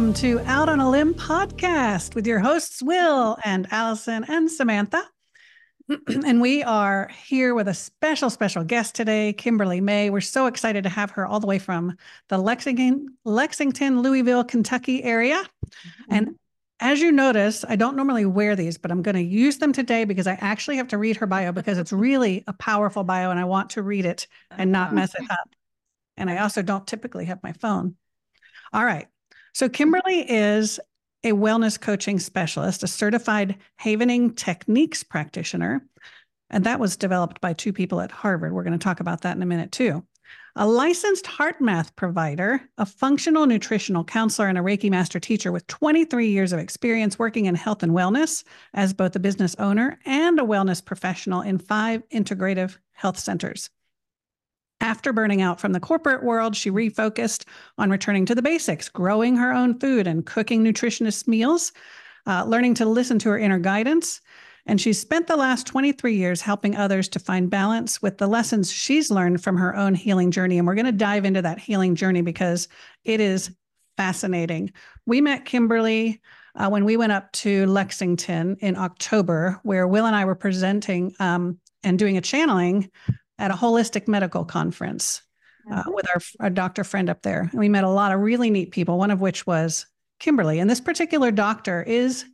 welcome to Out on a Limb podcast with your hosts, Will and Allison and Samantha. and we are here with a special, special guest today, Kimberly May. We're so excited to have her all the way from the Lexington, Lexington, Louisville, Kentucky area. Mm-hmm. And as you notice, I don't normally wear these, but I'm going to use them today because I actually have to read her bio because it's really a powerful bio and I want to read it and not mess it up. And I also don't typically have my phone. All right. So, Kimberly is a wellness coaching specialist, a certified Havening techniques practitioner. And that was developed by two people at Harvard. We're going to talk about that in a minute, too. A licensed HeartMath provider, a functional nutritional counselor, and a Reiki master teacher with 23 years of experience working in health and wellness as both a business owner and a wellness professional in five integrative health centers. After burning out from the corporate world, she refocused on returning to the basics, growing her own food and cooking nutritious meals, uh, learning to listen to her inner guidance. And she's spent the last 23 years helping others to find balance with the lessons she's learned from her own healing journey. And we're going to dive into that healing journey because it is fascinating. We met Kimberly uh, when we went up to Lexington in October, where Will and I were presenting um, and doing a channeling at a holistic medical conference uh, with our, our doctor friend up there. And we met a lot of really neat people, one of which was Kimberly. And this particular doctor is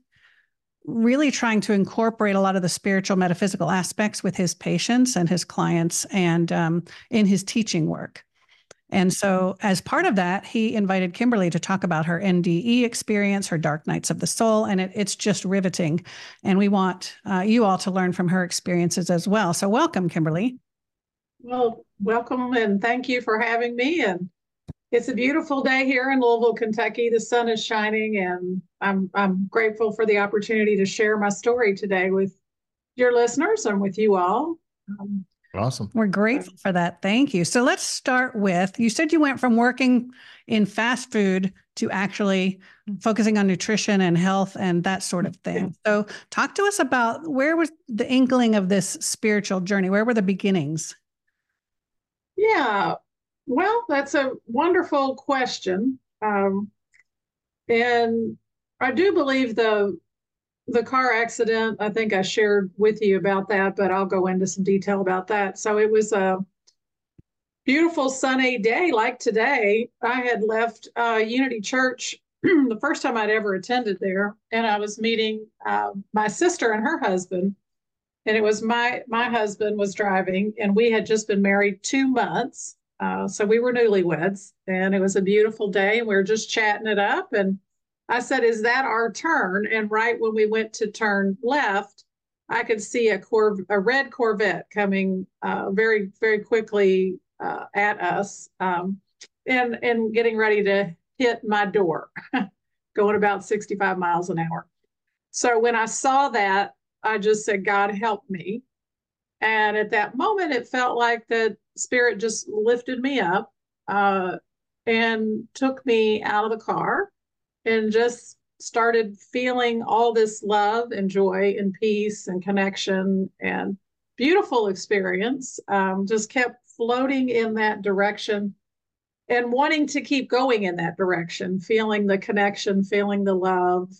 really trying to incorporate a lot of the spiritual metaphysical aspects with his patients and his clients and um, in his teaching work. And so, as part of that, he invited Kimberly to talk about her NDE experience, her dark nights of the soul, and it, it's just riveting. And we want uh, you all to learn from her experiences as well. So, welcome, Kimberly. Well, welcome and thank you for having me. And it's a beautiful day here in Louisville, Kentucky. The sun is shining, and I'm I'm grateful for the opportunity to share my story today with your listeners and with you all. Um, awesome. We're grateful for that. Thank you. So let's start with you said you went from working in fast food to actually focusing on nutrition and health and that sort of thing. So talk to us about where was the inkling of this spiritual journey? Where were the beginnings? Yeah, well, that's a wonderful question. Um, and I do believe the the car accident, I think I shared with you about that, but I'll go into some detail about that. So it was a beautiful sunny day like today. I had left uh, Unity Church the first time I'd ever attended there, and I was meeting uh, my sister and her husband and it was my my husband was driving and we had just been married two months uh, so we were newlyweds and it was a beautiful day and we were just chatting it up and i said is that our turn? And right when we went to turn left i could see a cor- a red corvette coming uh, very very quickly uh, at us um, and and getting ready to hit my door going about 65 miles an hour. So when i saw that I just said, God, help me. And at that moment, it felt like the Spirit just lifted me up uh, and took me out of the car and just started feeling all this love and joy and peace and connection and beautiful experience. Um, just kept floating in that direction and wanting to keep going in that direction, feeling the connection, feeling the love,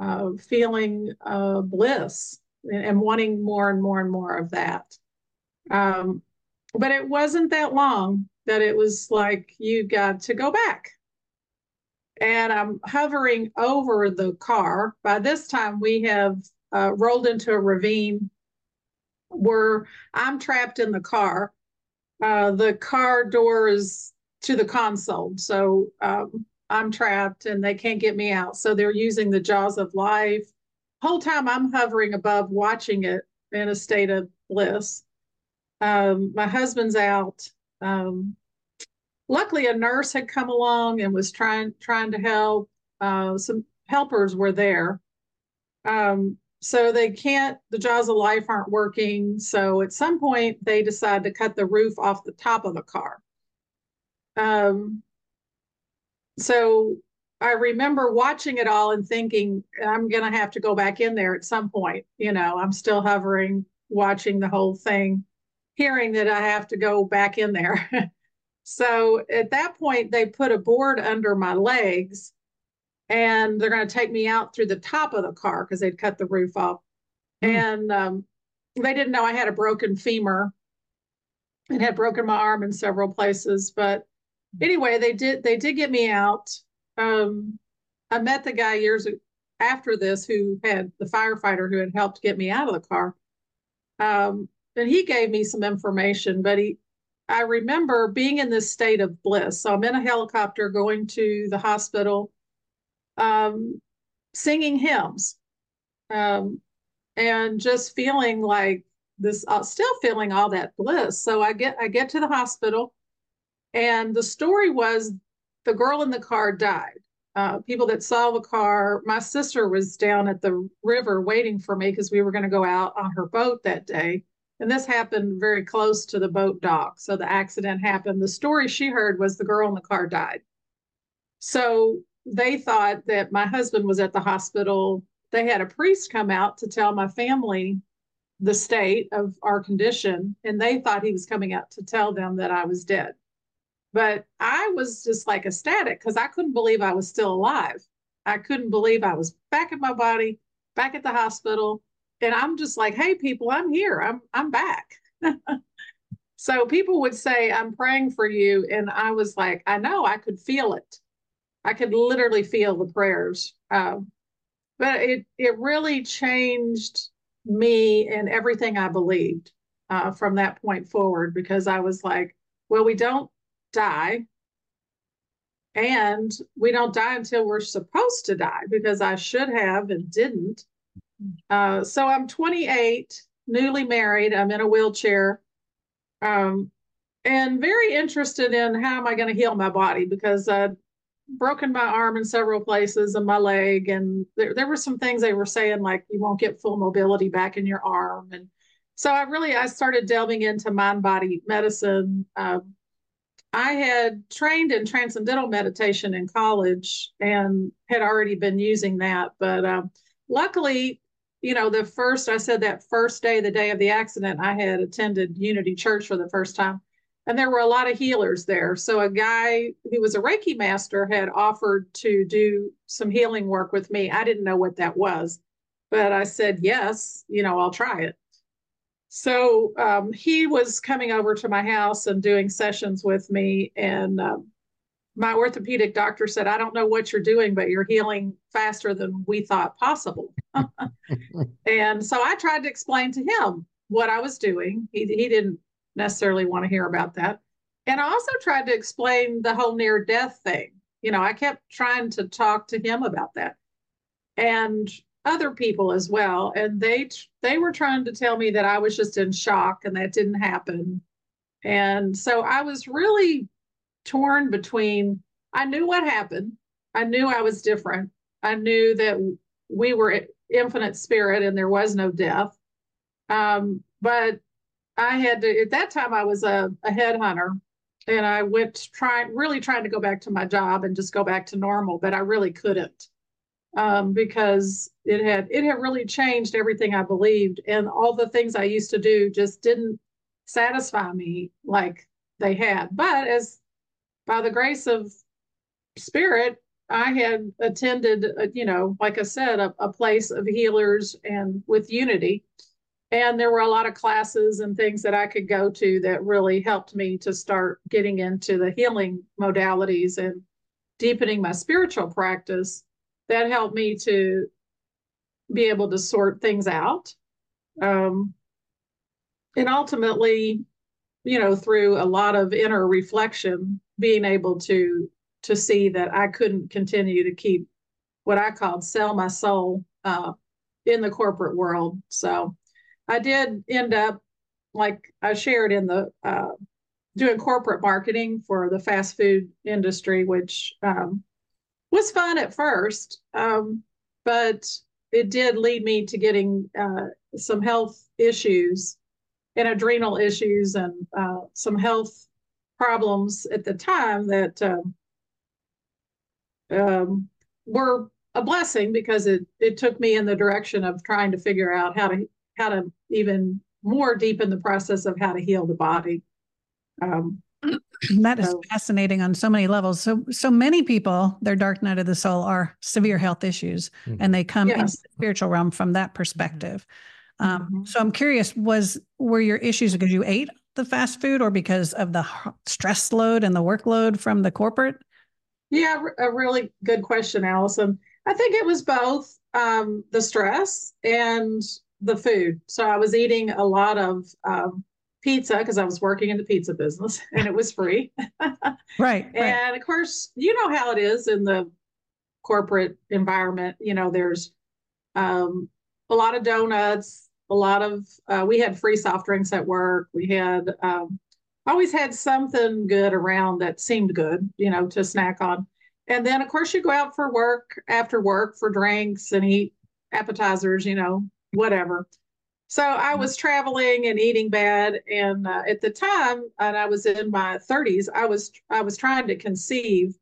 uh, feeling uh, bliss and wanting more and more and more of that. Um, but it wasn't that long that it was like you got to go back. And I'm hovering over the car. By this time, we have uh, rolled into a ravine where I'm trapped in the car. Uh, the car door is to the console. So um, I'm trapped and they can't get me out. So they're using the jaws of life whole time I'm hovering above watching it in a state of bliss. Um, my husband's out. Um, luckily, a nurse had come along and was trying trying to help. Uh, some helpers were there. Um, so they can't. The jaws of life aren't working. So at some point, they decide to cut the roof off the top of the car. Um, so I remember watching it all and thinking, I'm going to have to go back in there at some point. You know, I'm still hovering, watching the whole thing, hearing that I have to go back in there. so at that point, they put a board under my legs and they're going to take me out through the top of the car because they'd cut the roof off. Mm. And um, they didn't know I had a broken femur and had broken my arm in several places. But anyway, they did they did get me out. Um, I met the guy years after this who had the firefighter who had helped get me out of the car. Um, and he gave me some information, but he I remember being in this state of bliss. So I'm in a helicopter going to the hospital, um, singing hymns, um, and just feeling like this, uh, still feeling all that bliss. So I get I get to the hospital, and the story was the girl in the car died. Uh, people that saw the car, my sister was down at the river waiting for me because we were going to go out on her boat that day and this happened very close to the boat dock. So the accident happened. The story she heard was the girl in the car died. So they thought that my husband was at the hospital. They had a priest come out to tell my family the state of our condition, and they thought he was coming out to tell them that I was dead. But I was just like ecstatic because I couldn't believe I was still alive. I couldn't believe I was back in my body, back at the hospital, and I'm just like, hey, people, I'm here. I'm I'm back. so people would say, I'm praying for you. And I was like, I know, I could feel it. I could literally feel the prayers. Uh, but it it really changed me and everything I believed uh, from that point forward because I was like, well, we don't die. And we don't die until we're supposed to die because I should have and didn't. Uh, so I'm 28, newly married. I'm in a wheelchair, um, and very interested in how am I going to heal my body because I'd broken my arm in several places and my leg, and there, there were some things they were saying like you won't get full mobility back in your arm, and so I really I started delving into mind body medicine. Um, I had trained in transcendental meditation in college and had already been using that, but um, luckily you know, the first, I said that first day, the day of the accident, I had attended Unity Church for the first time. And there were a lot of healers there. So a guy who was a Reiki master had offered to do some healing work with me. I didn't know what that was, but I said, yes, you know, I'll try it. So um, he was coming over to my house and doing sessions with me. And um, my orthopedic doctor said, I don't know what you're doing, but you're healing faster than we thought possible. and so I tried to explain to him what I was doing. He, he didn't necessarily want to hear about that. And I also tried to explain the whole near death thing. You know, I kept trying to talk to him about that and other people as well. And they they were trying to tell me that I was just in shock and that didn't happen. And so I was really torn between I knew what happened. I knew I was different. I knew that we were infinite spirit and there was no death. Um, but I had to, at that time, I was a, a headhunter and I went trying, really trying to go back to my job and just go back to normal, but I really couldn't um, because it had, it had really changed everything I believed. And all the things I used to do just didn't satisfy me like they had. But as by the grace of spirit, I had attended, uh, you know, like I said, a, a place of healers and with unity. And there were a lot of classes and things that I could go to that really helped me to start getting into the healing modalities and deepening my spiritual practice. That helped me to be able to sort things out. Um, and ultimately, you know, through a lot of inner reflection, being able to to see that I couldn't continue to keep what I called sell my soul uh, in the corporate world. So I did end up, like I shared in the uh, doing corporate marketing for the fast food industry, which um, was fun at first, um, but it did lead me to getting uh, some health issues and adrenal issues and uh, some health problems at the time that um, um, were a blessing because it it took me in the direction of trying to figure out how to how to even more deepen the process of how to heal the body. Um, that is fascinating on so many levels. So, so many people, their dark night of the soul are severe health issues, mm-hmm. and they come yes. into the spiritual realm from that perspective. Um, mm-hmm. So, I'm curious: was were your issues because you ate the fast food, or because of the stress load and the workload from the corporate? Yeah, a really good question, Allison. I think it was both um, the stress and the food. So I was eating a lot of um, pizza because I was working in the pizza business and it was free. right. And right. of course, you know how it is in the corporate environment. You know, there's um, a lot of donuts, a lot of, uh, we had free soft drinks at work. We had, um, always had something good around that seemed good, you know, to snack on. And then, of course, you go out for work after work for drinks and eat appetizers, you know, whatever. So I mm-hmm. was traveling and eating bad, and uh, at the time, and I was in my 30s, I was I was trying to conceive,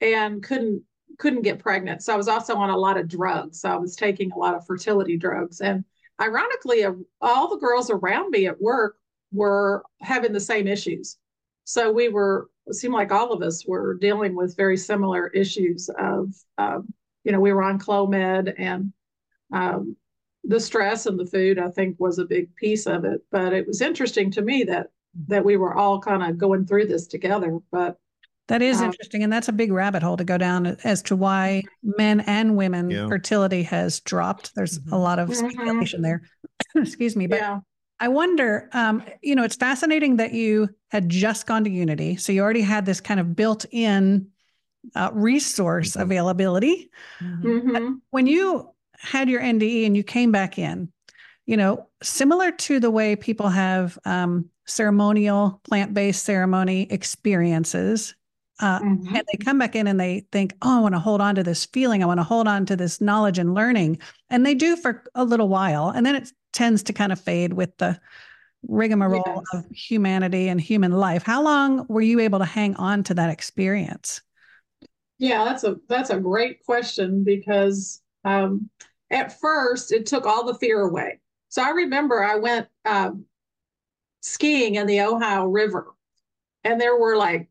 and couldn't couldn't get pregnant. So I was also on a lot of drugs. So I was taking a lot of fertility drugs, and ironically, uh, all the girls around me at work were having the same issues. So we were it seemed like all of us were dealing with very similar issues of, um, you know, we were on Clomid and um, the stress and the food, I think, was a big piece of it. But it was interesting to me that that we were all kind of going through this together. But that is um, interesting, and that's a big rabbit hole to go down as to why men and women yeah. fertility has dropped. There's mm-hmm. a lot of mm-hmm. speculation mm-hmm. there. Excuse me, but yeah. I wonder. Um, you know, it's fascinating that you had just gone to Unity, so you already had this kind of built-in uh, resource mm-hmm. availability. Mm-hmm. When you had your NDE and you came back in, you know, similar to the way people have um, ceremonial plant-based ceremony experiences uh, mm-hmm. and they come back in and they think oh i want to hold on to this feeling i want to hold on to this knowledge and learning and they do for a little while and then it tends to kind of fade with the rigmarole yes. of humanity and human life how long were you able to hang on to that experience yeah that's a that's a great question because um, at first it took all the fear away. So I remember I went um, skiing in the Ohio River, and there were like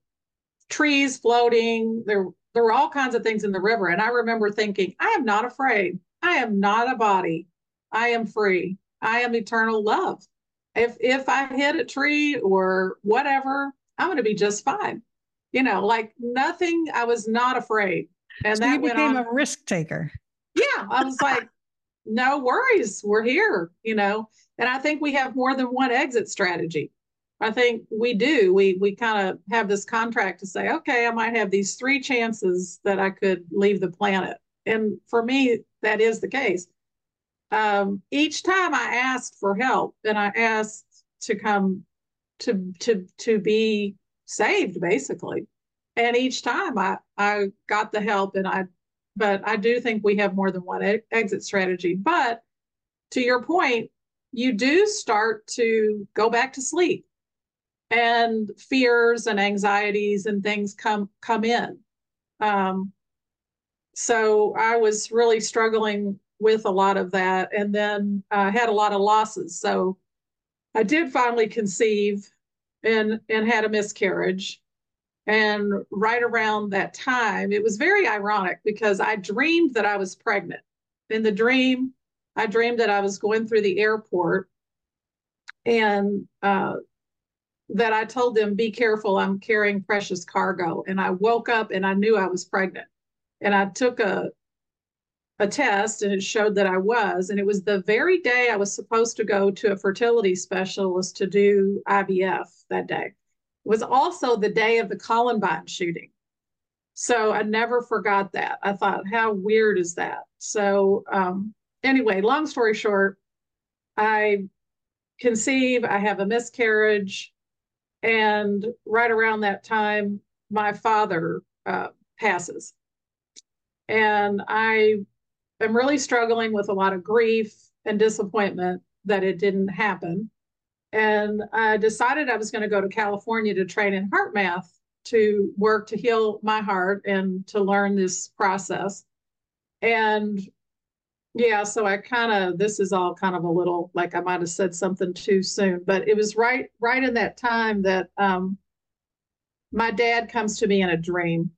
trees floating. There, there were all kinds of things in the river. And I remember thinking, I am not afraid. I am not a body. I am free. I am eternal love. If if I hit a tree or whatever, I'm going to be just fine. You know, like nothing. I was not afraid. And so that became a risk taker yeah, I was like, no worries, we're here, you know. And I think we have more than one exit strategy. I think we do. We we kind of have this contract to say, okay, I might have these three chances that I could leave the planet. And for me, that is the case. Um, each time I asked for help and I asked to come to to to be saved, basically. And each time I I got the help and I but I do think we have more than one e- exit strategy. But to your point, you do start to go back to sleep and fears and anxieties and things come come in. Um, so I was really struggling with a lot of that and then I uh, had a lot of losses. So I did finally conceive and and had a miscarriage and right around that time, it was very ironic because I dreamed that I was pregnant. In the dream, I dreamed that I was going through the airport and uh, that I told them, be careful, I'm carrying precious cargo. And I woke up and I knew I was pregnant. And I took a, a test and it showed that I was. And it was the very day I was supposed to go to a fertility specialist to do IVF that day was also the day of the Columbine shooting. So I never forgot that. I thought, how weird is that? So, um, anyway, long story short, I conceive, I have a miscarriage, and right around that time, my father uh, passes. And I am really struggling with a lot of grief and disappointment that it didn't happen. And I decided I was going to go to California to train in HeartMath to work to heal my heart and to learn this process. And yeah, so I kind of this is all kind of a little like I might have said something too soon, but it was right right in that time that um my dad comes to me in a dream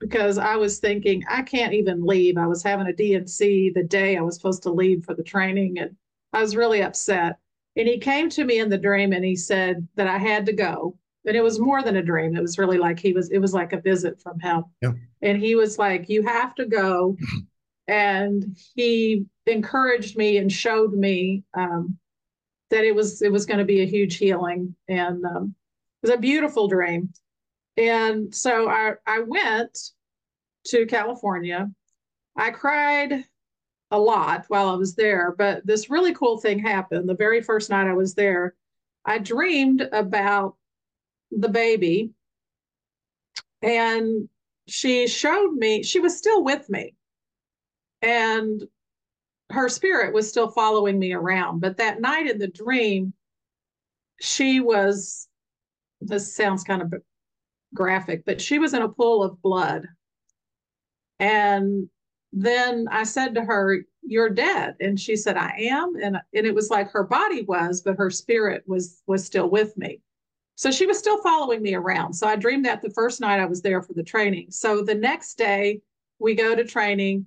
because I was thinking I can't even leave. I was having a D&C the day I was supposed to leave for the training, and I was really upset. And he came to me in the dream and he said that I had to go. And it was more than a dream. It was really like he was, it was like a visit from him. Yeah. And he was like, You have to go. and he encouraged me and showed me um, that it was it was going to be a huge healing. And um, it was a beautiful dream. And so I, I went to California. I cried a lot while I was there, but this really cool thing happened. The very first night I was there, I dreamed about the baby and she showed me, she was still with me. And her spirit was still following me around. But that night in the dream, she was, this sounds kind of graphic, but she was in a pool of blood. And then I said to her, You're dead. And she said, I am. And, and it was like her body was, but her spirit was was still with me. So she was still following me around. So I dreamed that the first night I was there for the training. So the next day we go to training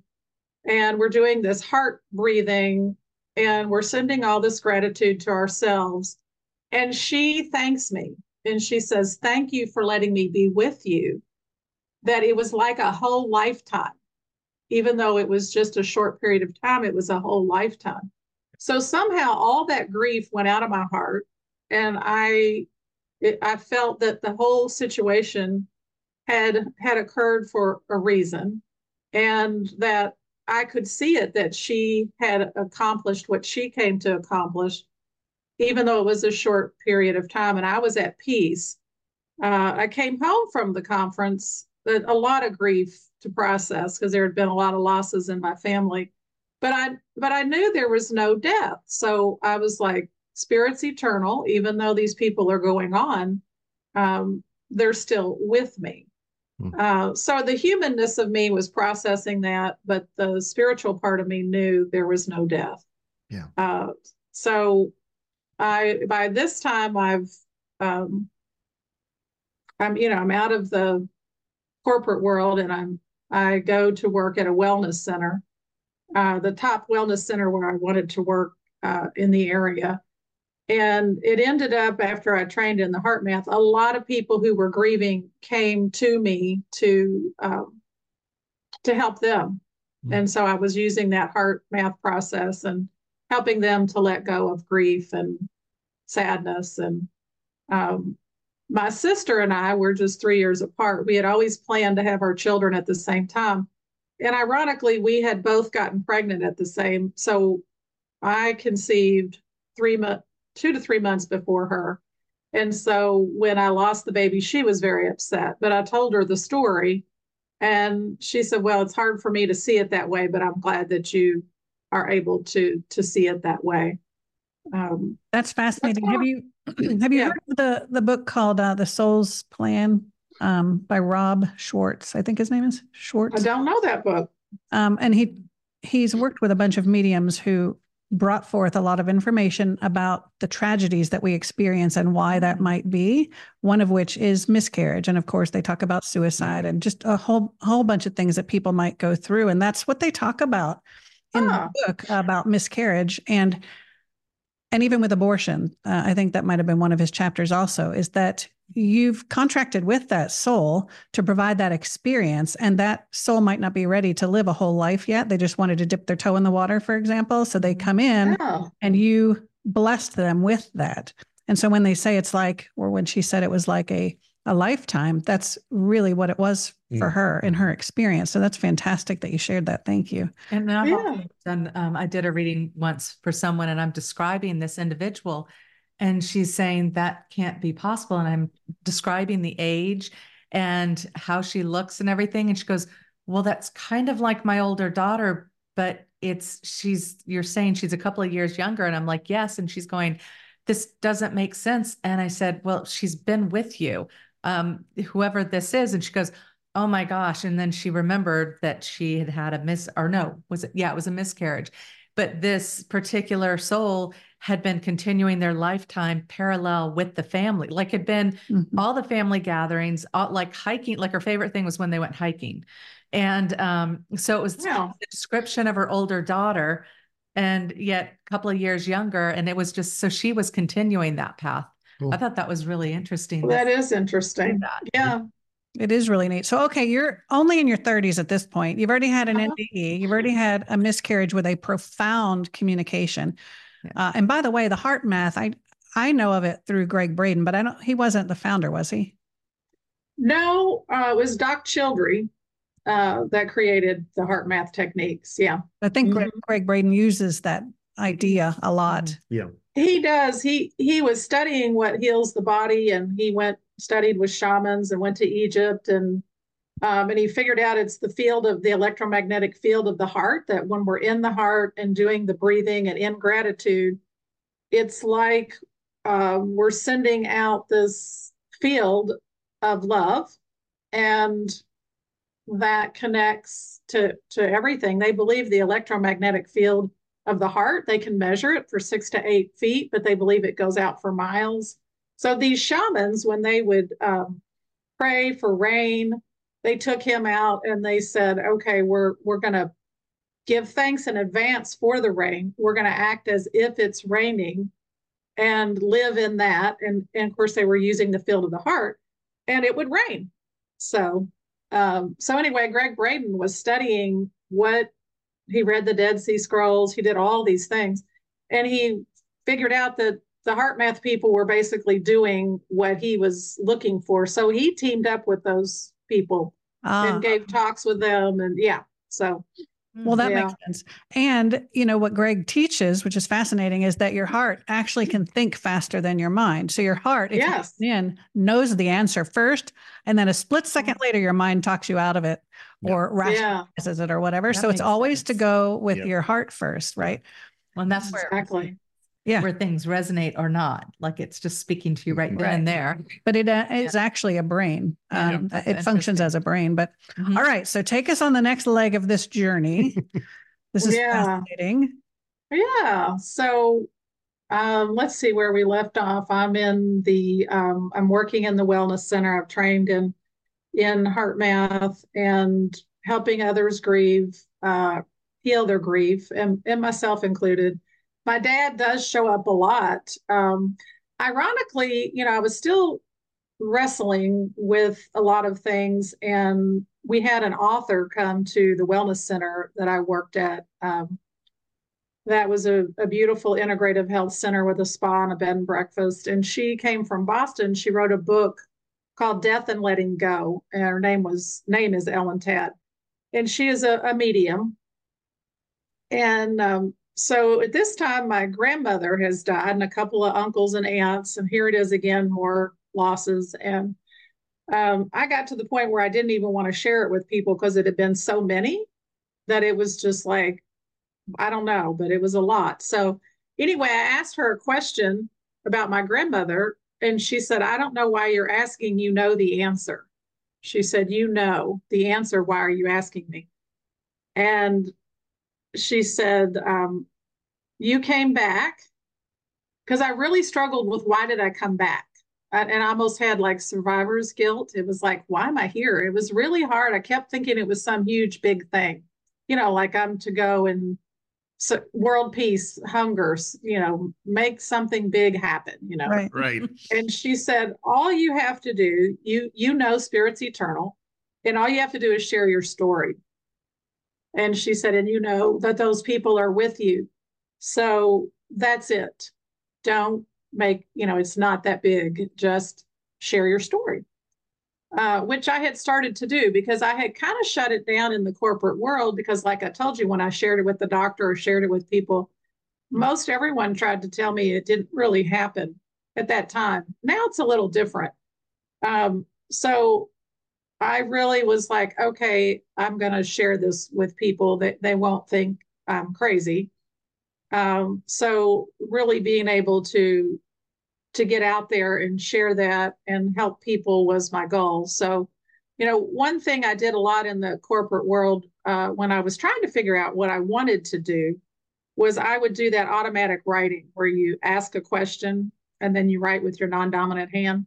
and we're doing this heart breathing and we're sending all this gratitude to ourselves. And she thanks me and she says, Thank you for letting me be with you. That it was like a whole lifetime. Even though it was just a short period of time, it was a whole lifetime. So somehow all that grief went out of my heart. And I it, I felt that the whole situation had had occurred for a reason and that I could see it that she had accomplished what she came to accomplish even though it was a short period of time and I was at peace. Uh, I came home from the conference, a lot of grief to process because there had been a lot of losses in my family. But I but I knew there was no death. So I was like, spirit's eternal, even though these people are going on, um, they're still with me. Mm. Uh, so the humanness of me was processing that, but the spiritual part of me knew there was no death. Yeah. Uh, so I by this time I've um, I'm you know I'm out of the corporate world and I'm I go to work at a wellness center, uh, the top wellness center where I wanted to work uh, in the area. And it ended up after I trained in the HeartMath, a lot of people who were grieving came to me to um, to help them. Mm-hmm. And so I was using that HeartMath process and helping them to let go of grief and sadness. And um, my sister and I were just three years apart. We had always planned to have our children at the same time. And ironically, we had both gotten pregnant at the same. So I conceived three months, two to three months before her. And so when I lost the baby, she was very upset. But I told her the story, and she said, "Well, it's hard for me to see it that way, but I'm glad that you are able to to see it that way. Um, that's fascinating. Have you have you yeah. heard of the the book called uh, The Soul's Plan um, by Rob Schwartz? I think his name is Schwartz. I don't know that book. Um, and he he's worked with a bunch of mediums who brought forth a lot of information about the tragedies that we experience and why that might be one of which is miscarriage and of course they talk about suicide and just a whole whole bunch of things that people might go through and that's what they talk about in the book about miscarriage and and even with abortion uh, i think that might have been one of his chapters also is that you've contracted with that soul to provide that experience and that soul might not be ready to live a whole life yet. They just wanted to dip their toe in the water for example. So they come in oh. and you blessed them with that. And so when they say it's like or when she said it was like a a lifetime. That's really what it was for her in her experience. So that's fantastic that you shared that. Thank you. And I've yeah. done, um, I did a reading once for someone and I'm describing this individual and she's saying that can't be possible. And I'm describing the age and how she looks and everything. And she goes, well, that's kind of like my older daughter, but it's, she's, you're saying she's a couple of years younger. And I'm like, yes. And she's going, this doesn't make sense. And I said, well, she's been with you um, whoever this is. And she goes, Oh my gosh. And then she remembered that she had had a miss, or no, was it? Yeah, it was a miscarriage. But this particular soul had been continuing their lifetime parallel with the family, like had been Mhm. all the family gatherings, all, like hiking. Like her favorite thing was when they went hiking, and um, so it was Wow. the description of her older daughter, and yet a couple of years younger, and it was just so she was continuing that path. Cool. I thought that was really interesting. Well, that is interesting. that. Yeah. It is really neat. So, okay, you're only in your 30s at this point. You've already had an Uh-huh. NDE. You've already had a miscarriage with a profound communication. Yeah. Uh, and by the way, the HeartMath, I I know of it through Gregg Braden, but I don't. He wasn't the founder, was he? No, uh, it was Doc Childre uh, that created the HeartMath techniques. Yeah. I think Gregg, Gregg Braden uses that idea a lot. Mhm. Yeah. He does. He he was studying what heals the body, and he went studied with shamans and went to Egypt, and um, and he figured out it's the field of the electromagnetic field of the heart. That when we're in the heart and doing the breathing and in gratitude, it's like um, we're sending out this field of love, and that connects to to everything. They believe the electromagnetic field of the heart. They can measure it for six to eight feet, but they believe it goes out for miles. So these shamans, when they would um, pray for rain, they took him out and they said, "Okay, we're we're going to give thanks in advance for the rain. We're going to act as if it's raining, and live in that." And and of course, they were using the field of the heart, and it would rain. So um, so anyway, Gregg Braden was studying what he read the Dead Sea Scrolls. He did all these things, and he figured out that the HeartMath people were basically doing what he was looking for. So he teamed up with those people Ah, and gave talks with them, and yeah. So well, that yeah. makes sense. And you know what Gregg teaches, which is fascinating, is that your heart actually can think faster than your mind. So your heart, if Yes. listen in, knows the answer first, and then a split mm-hmm. second later, your mind talks you out of it Yeah. or yeah, rationalizes it or whatever. That so it's makes always to go with Yep. your heart first, right? Well, and that's where exactly. Yeah. where things resonate or not. Like it's just speaking to you right then Right. and there. But it uh, is actually a brain. Um, that's it functions as a brain. But Mhm. all right, so take us on the next leg of this journey. this is Yeah. fascinating. Yeah. So um, let's see where we left off. I'm in the um, I'm working in the wellness center. I've trained in in HeartMath and helping others grieve, uh, heal their grief, and, and myself included. My dad does show up a lot. Um, ironically, you know, I was still wrestling with a lot of things, and we had an author come to the wellness center that I worked at. Um, that was a, a beautiful integrative health center with a spa and a bed and breakfast. And she came from Boston. She wrote a book called Death and Letting Go. And her name was name is Ellen Tadd. And she is a, a medium. And um, so at this time, my grandmother has died, and a couple of uncles and aunts. And here it is again, more losses. And um, I got to the point where I didn't even want to share it with people because it had been so many that it was just like, I don't know, but it was a lot. So anyway, I asked her a question about my grandmother, and she said, I don't know why you're asking. You know the answer. She said, You know the answer. Why are you asking me? And she said, um, You came back because I really struggled with why did I come back? And and I almost had like survivor's guilt. It was like, why am I here? It was really hard. I kept thinking it was some huge, big thing, you know, like I'm to go and so world peace, hungers, you know, make something big happen, you know. Right. Right. And she said, all you have to do, you you know spirit's eternal, and all you have to do is share your story. And she said, and you know that those people are with you. So that's it. Don't make, you know, it's not that big. Just share your story. Uh, which I had started to do because I had kind of shut it down in the corporate world because, like I told you, when I shared it with the doctor or shared it with people, most everyone tried to tell me it didn't really happen at that time. Now it's a little different. Um, so I really was like, okay, I'm going to share this with people that they won't think I'm crazy. Um, so really being able to to get out there and share that and help people was my goal. So, you know, one thing I did a lot in the corporate world uh, when I was trying to figure out what I wanted to do was I would do that automatic writing where you ask a question and then you write with your non-dominant hand.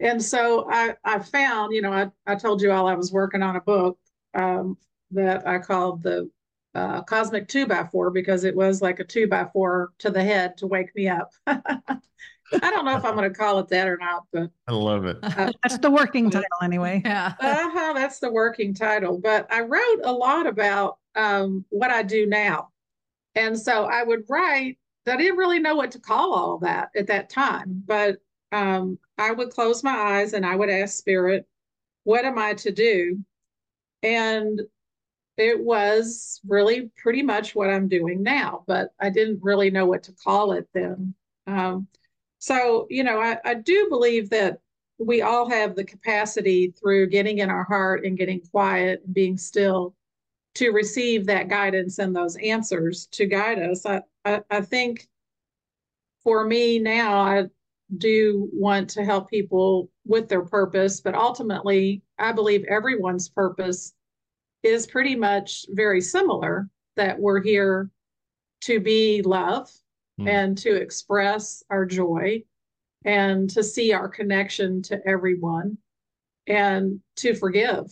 And so I, I found, you know, I, I told you all I was working on a book um, that I called the uh, Cosmic Two by Four because it was like a two by four to the head to wake me up. I don't know if I'm going to call it that or not, but I love it. uh, That's the working title anyway. Yeah. uh-huh, that's the working title. But I wrote a lot about um, what I do now. And so I would write, I didn't really know what to call all that at that time, but um, I would close my eyes and I would ask Spirit, what am I to do? And it was really pretty much what I'm doing now, but I didn't really know what to call it then. Um, so, you know, I, I do believe that we all have the capacity through getting in our heart and getting quiet and being still to receive that guidance and those answers to guide us. I, I, I think for me now, I do want to help people with their purpose, but ultimately, I believe everyone's purpose is pretty much very similar that we're here to be love Hmm. and to express our joy and to see our connection to everyone and to forgive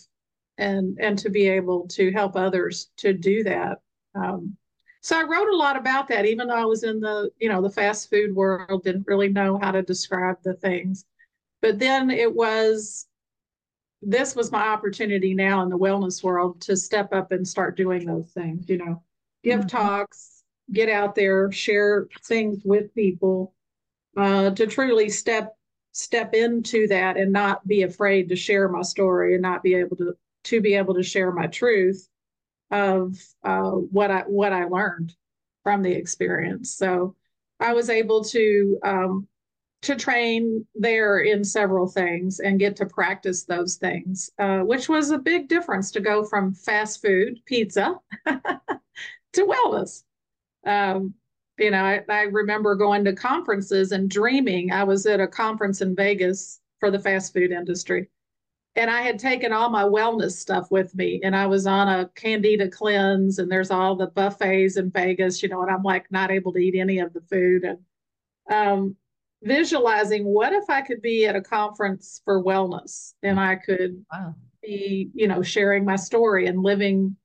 and and to be able to help others to do that um, so i wrote a lot about that even though i was in the you know the fast food world didn't really know how to describe the things. But then it was this was my opportunity now in the wellness world to step up and start doing those things you know. Give Mhm. talks get out there share things with people uh, to truly step step into that and not be afraid to share my story and not be able to to be able to share my truth of uh, what I what I learned from the experience. So I was able to um, to train there in several things and get to practice those things, uh, which was a big difference to go from fast food pizza to wellness. Um, you know, I, I remember going to conferences and dreaming. I was at a conference in Vegas for the fast food industry. And I had taken all my wellness stuff with me, and I was on a candida cleanse, and there's all the buffets in Vegas, you know, and I'm like not able to eat any of the food. And um, visualizing what if I could be at a conference for wellness and I could Wow. be, you know, sharing my story and living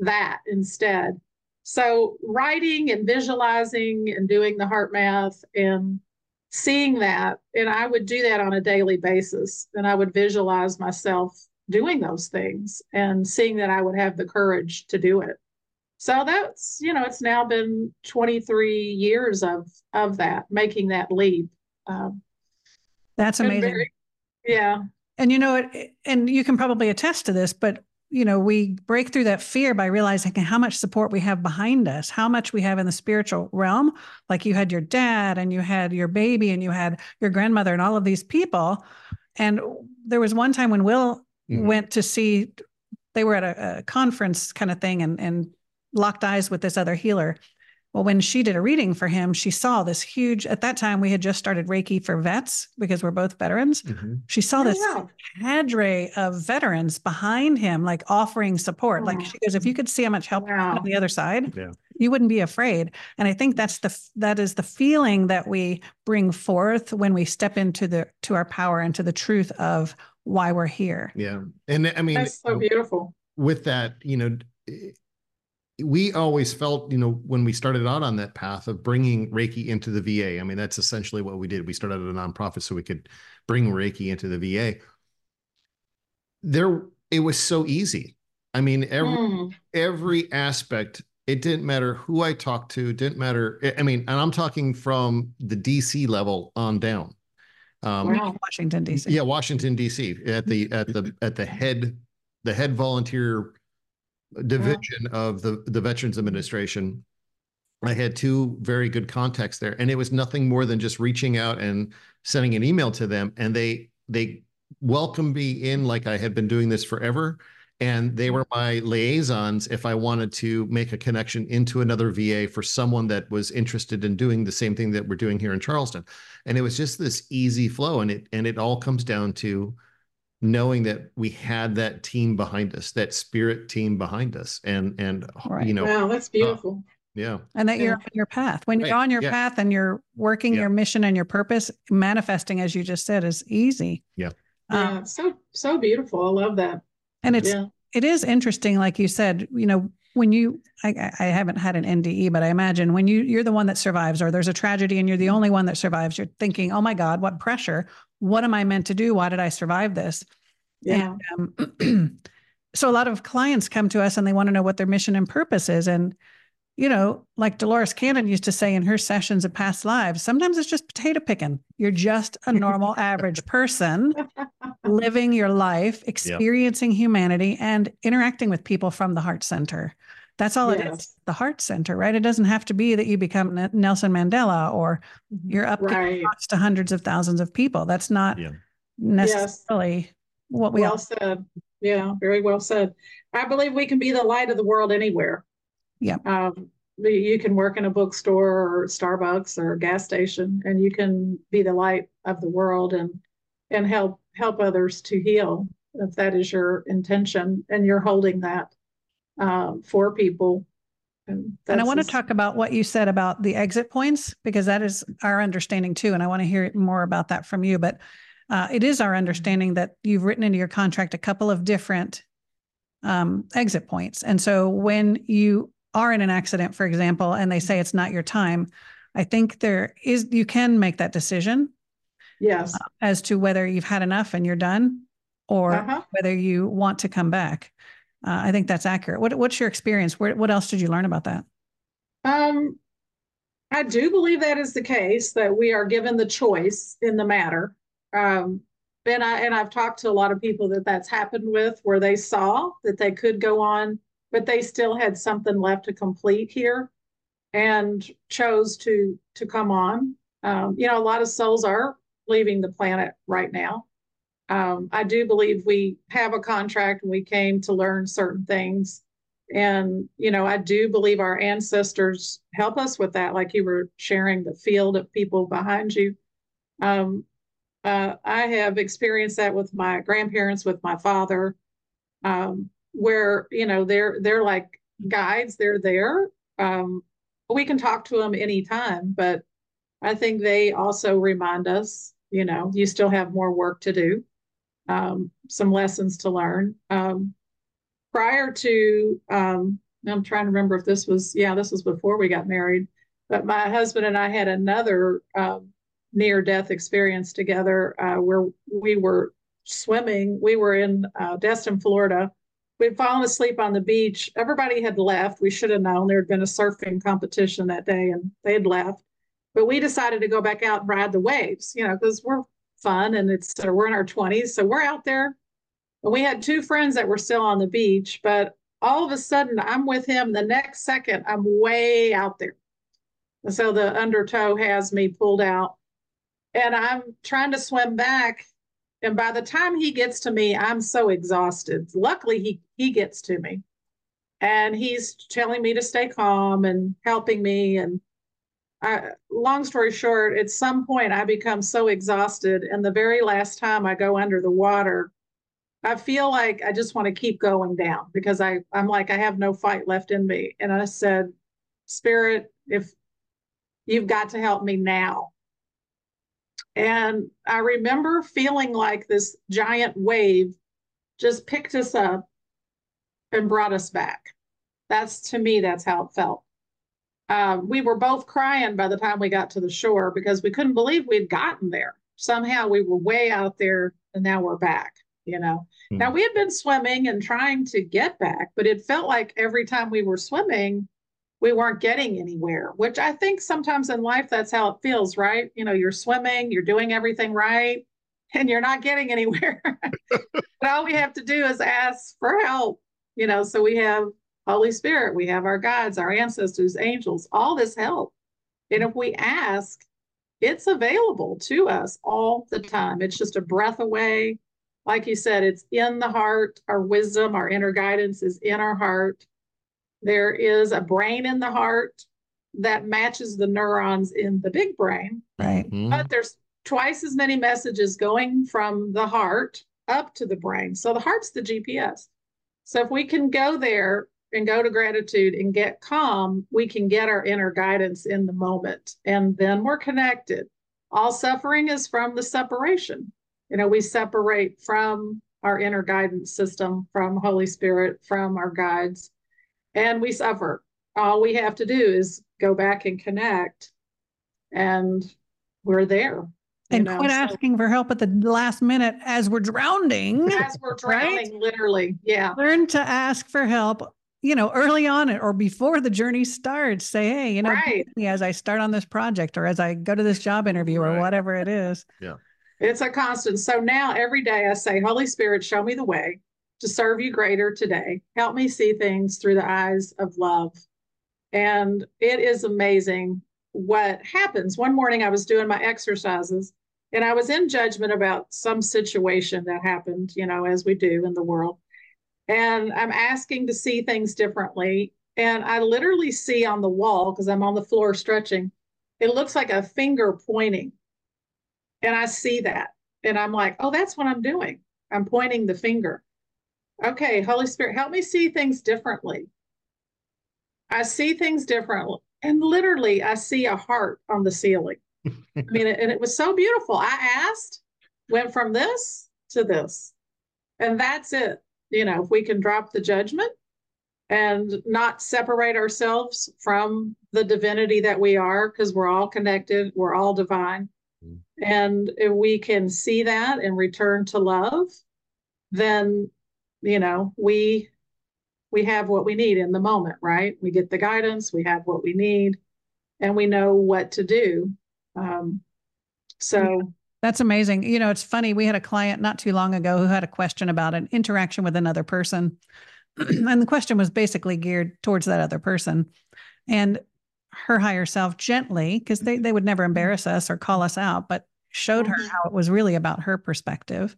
that instead. So writing and visualizing and doing the HeartMath and seeing that, and I would do that on a daily basis. And I would visualize myself doing those things and seeing that I would have the courage to do it. So that's, you know, it's now been 23 years of of that, making that leap. Um, That's amazing. very- yeah. And you know it, and you can probably attest to this, but you know, we break through that fear by realizing how much support we have behind us, how much we have in the spiritual realm. Like you had your dad and you had your baby and you had your grandmother and all of these people. And there was one time when Will Mhm. went to see, they were at a, a conference kind of thing and, and locked eyes with this other healer. Well, when she did a reading for him, she saw this huge, at that time, we had just started Reiki for vets because we're both veterans. Mhm. She saw Oh, this cadre of veterans behind him, like offering support. Like Oh. she goes, if you could see how much help Wow. on the other side, Yeah. you wouldn't be afraid. And I think that's the that is the feeling that we bring forth when we step into the to our power and to the truth of why we're here. Yeah. And I mean, That's so beautiful. with that, you know, we always felt, you know, when we started out on that path of bringing Reiki into the VA, I mean, that's essentially what we did. We started a nonprofit so we could bring Reiki into the VA. There, it was so easy. I mean, every Mm. every aspect it didn't matter who i talked to didn't matter i I mean and i'm talking from the dc level on down um Wow. Washington D.C. yeah washington dc at the at the at the head the head volunteer division of the the veterans administration. I had two very good contacts there and it was nothing more than just reaching out and sending an email to them and they they welcomed me in like i had been doing this forever and they were mm-hmm. my liaisons if I wanted to make a connection into another VA for someone that was interested in doing the same thing that we're doing here in Charleston. And it was just this easy flow and it and it all comes down to knowing that we had that team behind us, that spirit team behind us and and Right. you know Wow, that's beautiful. Yeah. and that you're on your path. When you're on your yeah. path and you're working Yeah. your mission and your purpose, manifesting, as you just said, is easy. Yeah. Yeah, Um, it's so so beautiful. I love that. and it's yeah. it is interesting, like you said, you know, when you I, I I haven't had an NDE, but I imagine when you you're the one that survives, or there's a tragedy and you're the only one that survives, you're thinking, oh my God, what pressure! What am I meant to do? Why did I survive this? Yeah. And, um, so a lot of clients come to us and they want to know what their mission and purpose is. And, you know, like Dolores Cannon used to say in her sessions of past lives, sometimes it's just potato picking. You're just a normal, average person living your life, experiencing humanity, and interacting with people from the heart center. That's all it is. The heart center, right? It doesn't have to be that you become N- Nelson Mandela or you're up Right. to hundreds of thousands of people. That's not Yeah. necessarily what we well all said. Yeah, very well said. I believe we can be the light of the world anywhere. Yeah. Um, you- you can work in a bookstore or Starbucks or a gas station, and you can be the light of the world and and help help others to heal if that is your intention and you're holding that um, for people. And, And I want to talk about what you said about the exit points because that is our understanding too. And I want to hear more about that from you. But uh, it is our understanding that you've written into your contract a couple of different um, exit points. And so when you are in an accident, for example, and they say it's not your time, I think there is, you can make that decision Yes. as to whether you've had enough and you're done or Uh-huh. whether you want to come back. Uh, I think that's accurate. What, what's your experience? Where, what else did you learn about that? Um, I do believe that is the case, that we are given the choice in the matter. Um, and I, and I've talked to a lot of people that that's happened with, where they saw that they could go on, but they still had something left to complete here and chose to, to come on. Um, you know, a lot of souls are leaving the planet right now. Um, I do believe we have a contract and we came to learn certain things. And, you know, I do believe our ancestors help us with that, like you were sharing the field of people behind you. Um, uh, I have experienced that with my grandparents, with my father, um, where, you know, they're they're like guides, they're there. Um, we can talk to them anytime, but I think they also remind us, you know, you still have more work to do, um, some lessons to learn. Um, prior to um I'm trying to remember if this was yeah this was before we got married but my husband and I had another um, near death experience together uh, where we were swimming. We were in uh, Destin Florida. We'd fallen asleep on the beach. Everybody had left. We should have known. There had been a surfing competition that day and they had left. But we decided to go back out and ride the waves you know because we're fun and it's we're in our 20s so we're out there and we had two friends that were still on the beach, but all of a sudden I'm with him. The next second, I'm way out there. And so the undertow has me pulled out. And I'm trying to swim back. And by the time he gets to me, I'm so exhausted. Luckily, he he gets to me. And he's telling me to stay calm and helping me. And I, long story short, at some point I become so exhausted. And the very last time I go under the water, I feel like I just want to keep going down because I, I'm like, I have no fight left in me. And I said, Spirit, if you've got to help me now. And I remember feeling like this giant wave just picked us up and brought us back. That's to me, that's how it felt. Um, we were both crying by the time we got to the shore because we couldn't believe we'd gotten there. Somehow we were way out there and now we're back, you know. Hmm. Now we had been swimming and trying to get back, but it felt like every time we were swimming, we weren't getting anywhere, which I think sometimes in life that's how it feels, right? You know, you're swimming, you're doing everything right, and you're not getting anywhere. but all we have to do is ask for help, you know. So we have Holy Spirit, we have our guides, our ancestors, angels, all this help. And if we ask, it's available to us all the time. It's just a breath away. Like you said, it's in the heart. Our wisdom, our inner guidance is in our heart. There is a brain in the heart that matches the neurons in the big brain, Right. Mhm. but there's twice as many messages going from the heart up to the brain. So the heart's the GPS. So if we can go there and go to gratitude and get calm, we can get our inner guidance in the moment. And then we're connected. All suffering is from the separation. You know, we separate from our inner guidance system, from Holy Spirit, from our guides, and we suffer. All we have to do is go back and connect, and we're there. And know, quit so, asking for help at the last minute as we're drowning. As we're drowning, right? literally. Yeah. Learn to ask for help you know, early on or before the journey starts, say, hey, you know, right. as I start on this project or as I go to this job interview right. or whatever it is. Yeah. It's a constant. So now every day I say, Holy Spirit, show me the way to serve you greater today. Help me see things through the eyes of love. And it is amazing what happens. One morning I was doing my exercises and I was in judgment about some situation that happened, you know, as we do in the world and I'm asking to see things differently. And I literally see on the wall, because I'm on the floor stretching, it looks like a finger pointing. And I see that. And I'm like, oh, that's what I'm doing. I'm pointing the finger. Okay, Holy Spirit, help me see things differently. I see things differently. And literally, I see a heart on the ceiling. I mean, and it was so beautiful. I asked, went from this to this. And that's it you know, if we can drop the judgment and not separate ourselves from the divinity that we are, because we're all connected, we're all divine. Mm-hmm. And if we can see that and return to love, then, you know, we we have what we need in the moment, right? We get the guidance, we have what we need, and we know what to do. Um, so that's amazing. You know, it's funny. We had a client not too long ago who had a question about an interaction with another person. and the question was basically geared towards that other person. And her higher self gently, because they, they would never embarrass us or call us out, but showed her mm-hmm. how it was really about her perspective.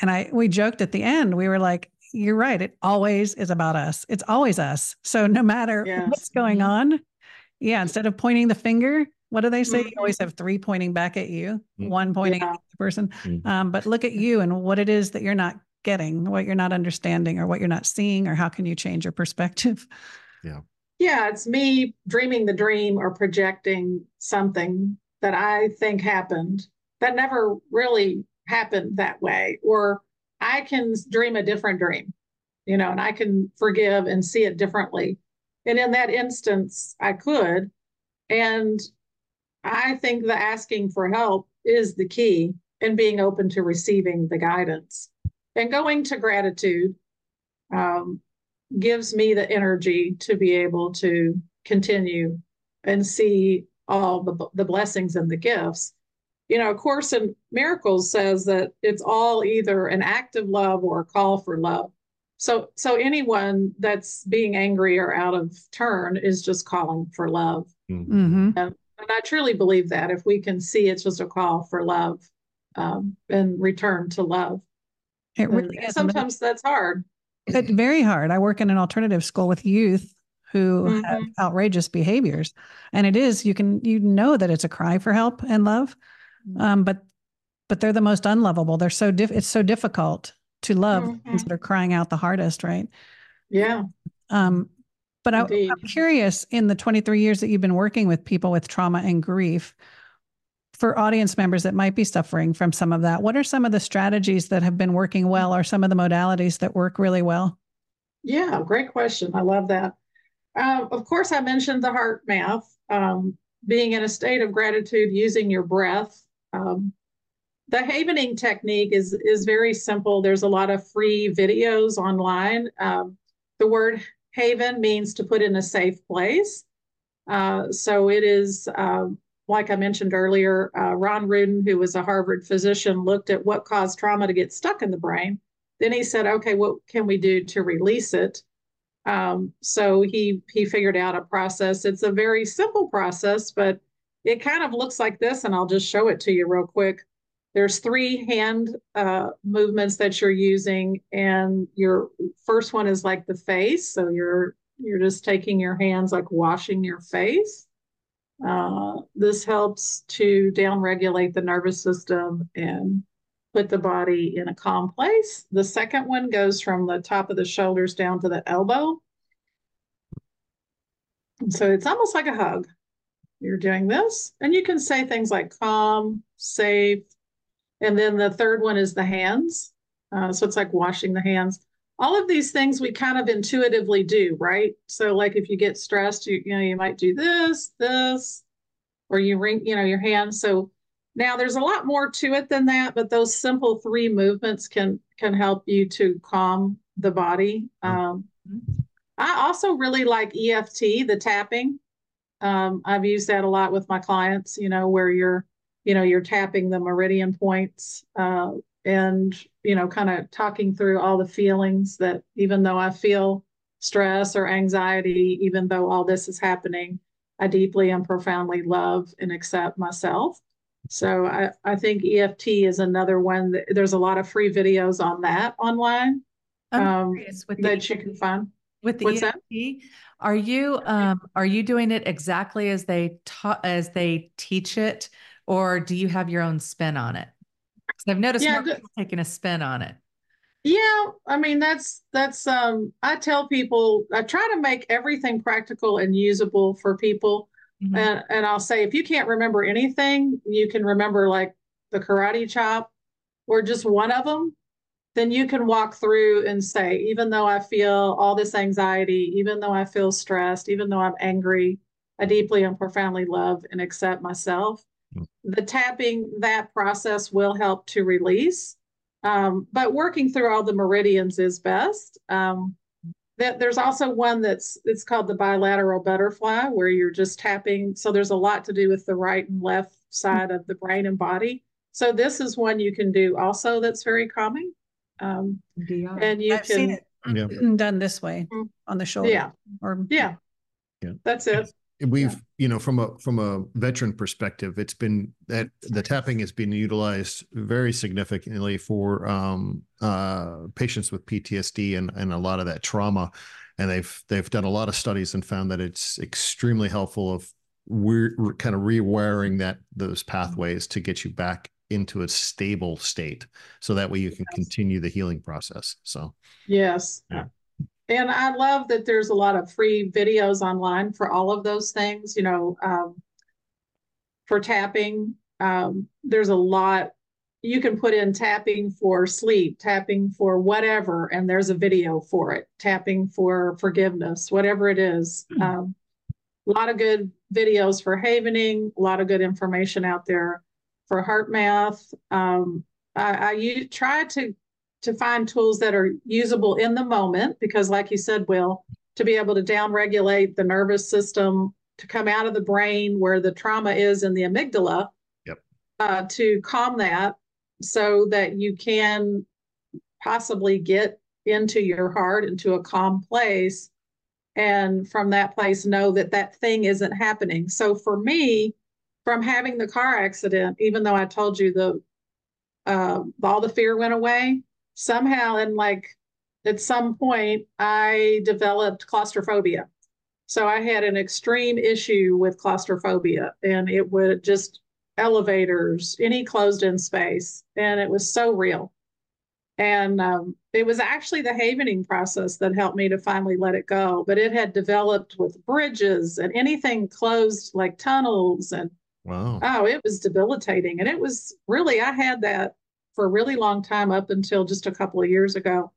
And I we joked at the end, we were like, You're right. It always is about us. It's always us. So no matter yes. what's going mm-hmm. on, yeah, instead of pointing the finger, what do they say? You always mm-hmm. have three pointing back at you, mm-hmm. one pointing yeah. at the person. Mm-hmm. Um, but look at you and what it is that you're not getting, what you're not understanding, or what you're not seeing, or how can you change your perspective? Yeah. Yeah, it's me dreaming the dream or projecting something that I think happened that never really happened that way. Or I can dream a different dream, you know, and I can forgive and see it differently. And in that instance, I could. And I think the asking for help is the key and being open to receiving the guidance. And going to gratitude um, gives me the energy to be able to continue and see all the, the blessings and the gifts. You know, A Course in Miracles says that it's all either an act of love or a call for love. So, so anyone that's being angry or out of turn is just calling for love. Mm-hmm. And and I truly believe that if we can see it's just a call for love um, and return to love. It really is. Sometimes that's hard. It's very hard. I work in an alternative school with youth who mm-hmm. have outrageous behaviors, and it is you can you know that it's a cry for help and love, mm-hmm. um, but but they're the most unlovable. They're so diff- it's so difficult to love mm-hmm. that are crying out the hardest, right? Yeah. Um, but I, am curious in the 23 years that you've been working with people with trauma and grief, for audience members that might be suffering from some of that, what are some of the strategies that have been working well or some of the modalities that work really well? Yeah, great question. I love that. Um, of course, I mentioned the HeartMath, um, being in a state of gratitude using your breath. Um, the havening technique is is very simple. There's a lot of free videos online. Um, the word haven means to put in a safe place. Uh, so it is, uh, like I mentioned earlier, uh, Ron Ruden, who was a Harvard physician, looked at what caused trauma to get stuck in the brain. Then he said, okay, what can we do to release it? Um, so he he figured out a process. It's a very simple process, but it kind of looks like this, and I'll just show it to you real quick there's three hand uh, movements that you're using and your first one is like the face so you're you're just taking your hands like washing your face uh, this helps to down regulate the nervous system and put the body in a calm place the second one goes from the top of the shoulders down to the elbow so it's almost like a hug. You're doing this, and you can say things like calm, safe. And then the third one is the hands. Uh, so it's like washing the hands. All of these things we kind of intuitively do, right? So, like if you get stressed, you, you know, you might do this, this, or you wring you know, your hands. So now there's a lot more to it than that, but those simple three movements can can help you to calm the body. Um, I also really like EFT, the tapping. Um, I've used that a lot with my clients, you know, where you're, you know, you're tapping the meridian points uh, and, you know, kind of talking through all the feelings that even though I feel stress or anxiety, even though all this is happening, I deeply and profoundly love and accept myself. So I, I think EFT is another one that there's a lot of free videos on that online um, that you can find. With the What's EFT, that? are you um are you doing it exactly as they taught as they teach it, or do you have your own spin on it? Because I've noticed Yeah, more the- people taking a spin on it. Yeah, I mean that's that's um I tell people I try to make everything practical and usable for people. Mhm. And and I'll say if you can't remember anything, you can remember like the karate chop or just one of them, then you can walk through and say, even though I feel all this anxiety, even though I feel stressed, even though I'm angry, I deeply and profoundly love and accept myself. The tapping, that process will help to release. Um, but working through all the meridians is best. Um, that there's also one that's it's called the bilateral butterfly where you're just tapping so there's a lot to do with the right and left side of the brain and body so this is one you can do also that's very calming um, DR. and you I've can seen it Yeah. done this way Mm. on the shoulder. yeah Or yeah Yeah. that's it We've, you know, from a from a veteran perspective, it's been that the tapping has been utilized very significantly for um, uh, patients with PTSD and and a lot of that trauma, and they've they've done a lot of studies and found that it's extremely helpful of we're, we're kind of rewiring that those pathways to get you back into a stable state, so that way you can Yes. continue the healing process. So yes Yeah. And i love that there's a lot of free videos online for all of those things you know um, for tapping. Um, there's a lot you can put in tapping for sleep tapping for whatever and there's a video for it tapping for forgiveness whatever it is. Hmm. um, a lot of good videos for havening a lot of good information out there for HeartMath. Um, I, I u- try to to find tools that are usable in the moment because like you said will to be able to down regulate the nervous system to come out of the brain where the trauma is in the amygdala Yep. uh, to calm that so that you can possibly get into your heart into a calm place and from that place know that that thing isn't happening so for me from having the car accident even though i told you the uh, all the fear went away somehow and like at some point i developed claustrophobia so i had an extreme issue with claustrophobia and it would just elevators any closed in space and it was so real and um, it was actually the havening process that helped me to finally let it go but it had developed with bridges and anything closed like tunnels and wow, Oh, it was debilitating. And it was really, I had that for a really long time up until just a couple of years ago.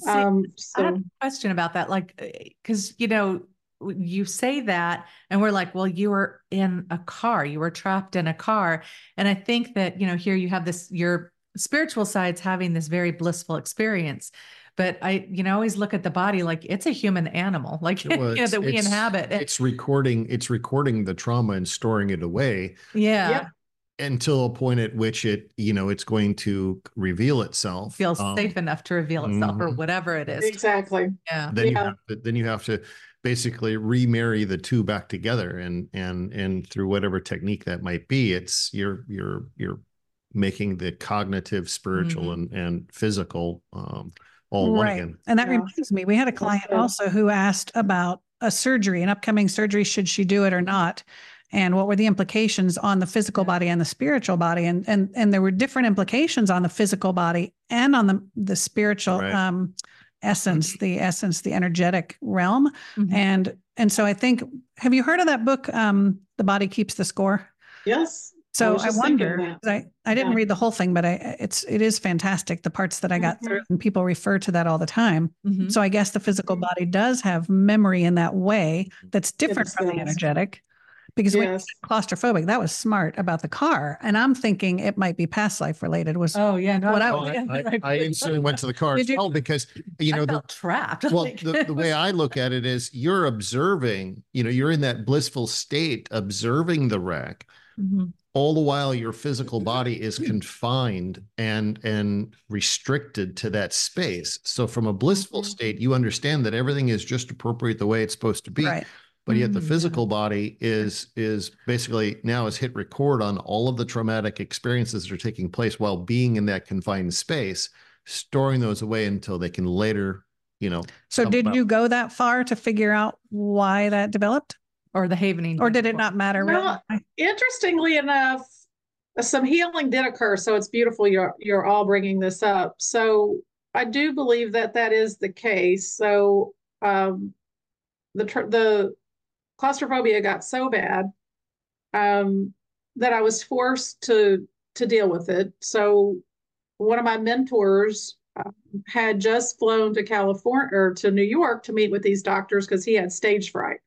See, Um, I have so, a question about that. Like, because, you know, you say that, and we're like, well, you were in a car, you were trapped in a car. And I think that, you know, here you have this, your spiritual side's having this very blissful experience. But I, you know, always look at the body like it's a human animal, like, Well, you know, that we inhabit. it's recording it's recording the trauma and storing it away yeah. Yep. Until a point at which it you know it's going to reveal itself Feels Um, safe enough to reveal itself or mhm. whatever it is. exactly. Yeah. then you have to then you have to basically remarry the two back together and and and through whatever technique that might be it's you're you're you're making the cognitive spiritual Mhm. and and physical um all one again And that Yeah. reminds me, we had a client also who asked about a surgery, an upcoming surgery, should she do it or not? And what were the implications on the physical body and the spiritual body? And and and there were different implications on the physical body and on the the spiritual Right. um essence, the essence, the energetic realm. Mhm. And and so I think, have you heard of that book, um, The Body Keeps the Score? Yes. So was I, wonder, I, I didn't Yeah. read the whole thing, but I, it's, it is fantastic. The parts that I got Mhm. through and people refer to that all the time. Mhm. So I guess the physical Mhm. body does have memory in that way that's different from the energetic. Because when you Yes. said claustrophobic, that was smart about the car. And I'm thinking it might be past life related was, Oh, yeah. No, What I- Oh, I, I, I instantly went to the car Did as well because you I know the, felt trapped. well Like, the, the way i look at it is you're observing you know you're in that blissful state observing the wreck Mhm. all the while your physical body is confined and and restricted to that space so from a blissful Mhm. state you understand that everything is just appropriate the way it's supposed to be right. But yet the Mm, yeah. physical body is is basically now has hit record on all of the traumatic experiences that are taking place while being in that confined space storing those away until they can later you know So did about. you go that far to figure out why that developed? Or the havening. Or did it not matter really? Well, Interestingly enough, some healing did occur. So it's beautiful you're you're all bringing this up. So I do believe that that is the case. So um, the tr- the claustrophobia got so bad um, that I was forced to to deal with it. So one of my mentors uh, had just flown to California or to New York to meet with these doctors because he had stage fright,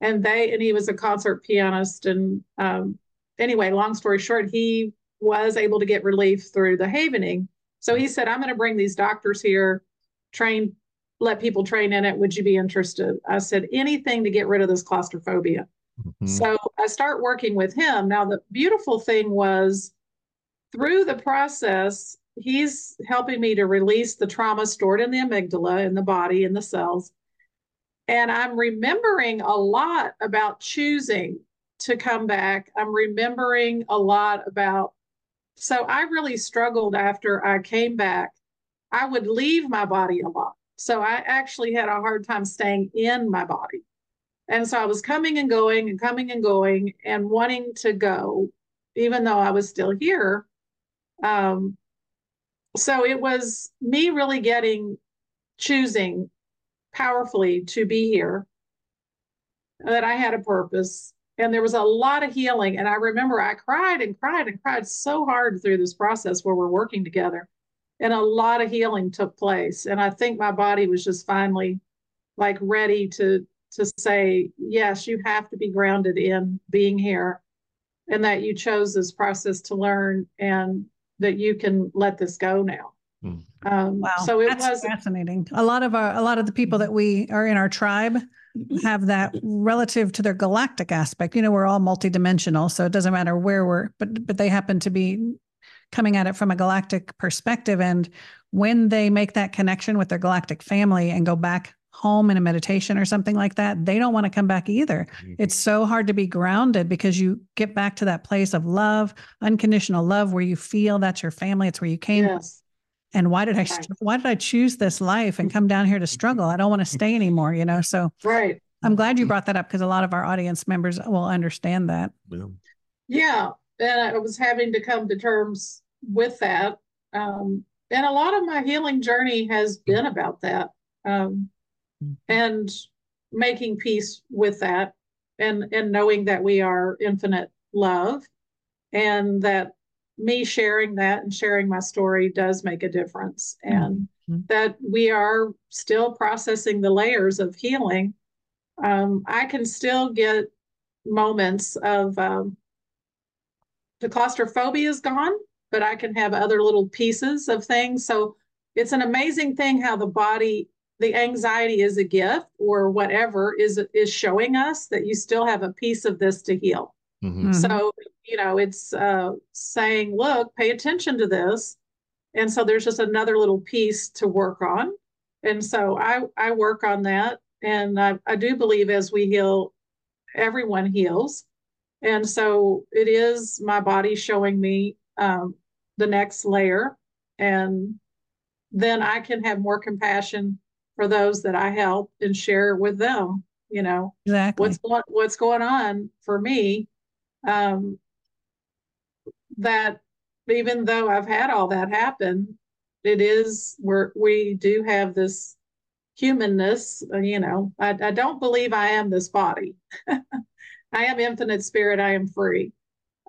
and they and he was a concert pianist. And um, anyway, long story short, he was able to get relief through the havening. So he said, "I'm going to bring these doctors here, train, let people train in it. Would you be interested?" I said, "Anything to get rid of this claustrophobia." Mhm. So I start working with him. Now, the beautiful thing was through the process, he's helping me to release the trauma stored in the amygdala, in the body, in the cells. And I'm remembering a lot about choosing to come back. I'm remembering a lot about, so I really struggled after I came back. I would leave my body a lot. So I actually had a hard time staying in my body. And so I was coming and going and coming and going and wanting to go, even though I was still here. Um, so it was me really getting, choosing powerfully to be here, that I had a purpose. And there was a lot of healing. And I remember I cried and cried and cried so hard through this process where we're working together. And a lot of healing took place. And I think my body was just finally like ready to to say, yes, you have to be grounded in being here and that you chose this process to learn and that you can let this go now. Mm. Um, Wow. so it that's was, fascinating. A lot of our, a lot of the people that we are in our tribe have that relative to their galactic aspect. You know, we're all multidimensional, so it doesn't matter where we're, but, but they happen to be coming at it from a galactic perspective. And when they make that connection with their galactic family and go back home in a meditation or something like that, they don't want to come back either. Mm-hmm. It's so hard to be grounded because you get back to that place of love, unconditional love, where you feel that's your family. It's where you came. yes, And why did I, why did I choose this life and come down here to mm-hmm. struggle? I don't want to stay anymore, you know? So right. I'm glad you brought that up because a lot of our audience members will understand that. Yeah. Yeah. And I was having to come to terms with that. Um, and a lot of my healing journey has been about that. Um, and making peace with that and and knowing that we are infinite love and that me sharing that and sharing my story does make a difference and Mhm. that we are still processing the layers of healing um, i can still get moments of um, the claustrophobia is gone but i can have other little pieces of things. So it's an amazing thing how the body the anxiety is a gift or whatever is is showing us that you still have a piece of this to heal. Mhm. Mhm. so you know it's uh, saying look pay attention to this. And so there's just another little piece to work on. And so i i work on that. And i, I do believe as we heal everyone heals and so it is my body showing me um, the next layer and then i can have more compassion for those that i help and share with them you know Exactly. what's going what's going on for me um that even though i've had all that happen it is we're we do have this humanness. You know, I, I don't believe I am this body. I am infinite spirit. I am free.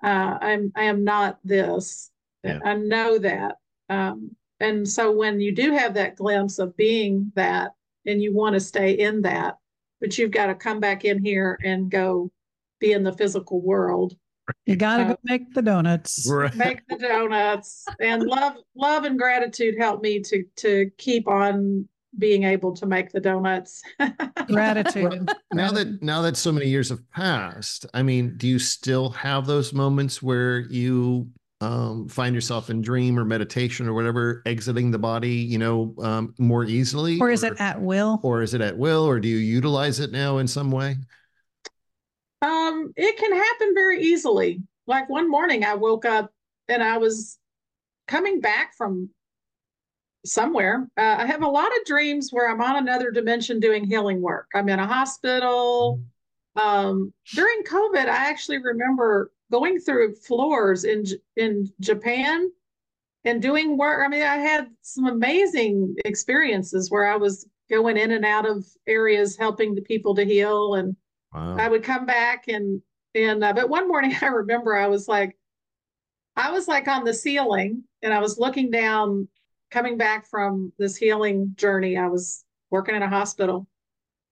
Uh, I'm I am not this. Yeah. I know that. Um, and so when you do have that glimpse of being that, and you want to stay in that, but you've got to come back in here and go be in the physical world You got to Uh, go make the donuts. Right. make the donuts and love love and gratitude help me to to keep on being able to make the donuts. Gratitude. now that now that so many years have passed i mean do you still have those moments where you um, find yourself in dream or meditation or whatever exiting the body you know um, more easily? Or is it at will? or is it at will? Or do you utilize it now in some way? Um it can happen very easily. Like one morning i woke up and i was coming back from somewhere uh, i have a lot of dreams where i'm on another dimension doing healing work i'm in a hospital um, during COVID, I actually remember going through floors in in Japan and doing work. I mean, I had some amazing experiences where I was going in and out of areas helping the people to heal, and wow. I would come back and and uh, but one morning I remember I was like, I was like on the ceiling and I was looking down, coming back from this healing journey. I was working in a hospital,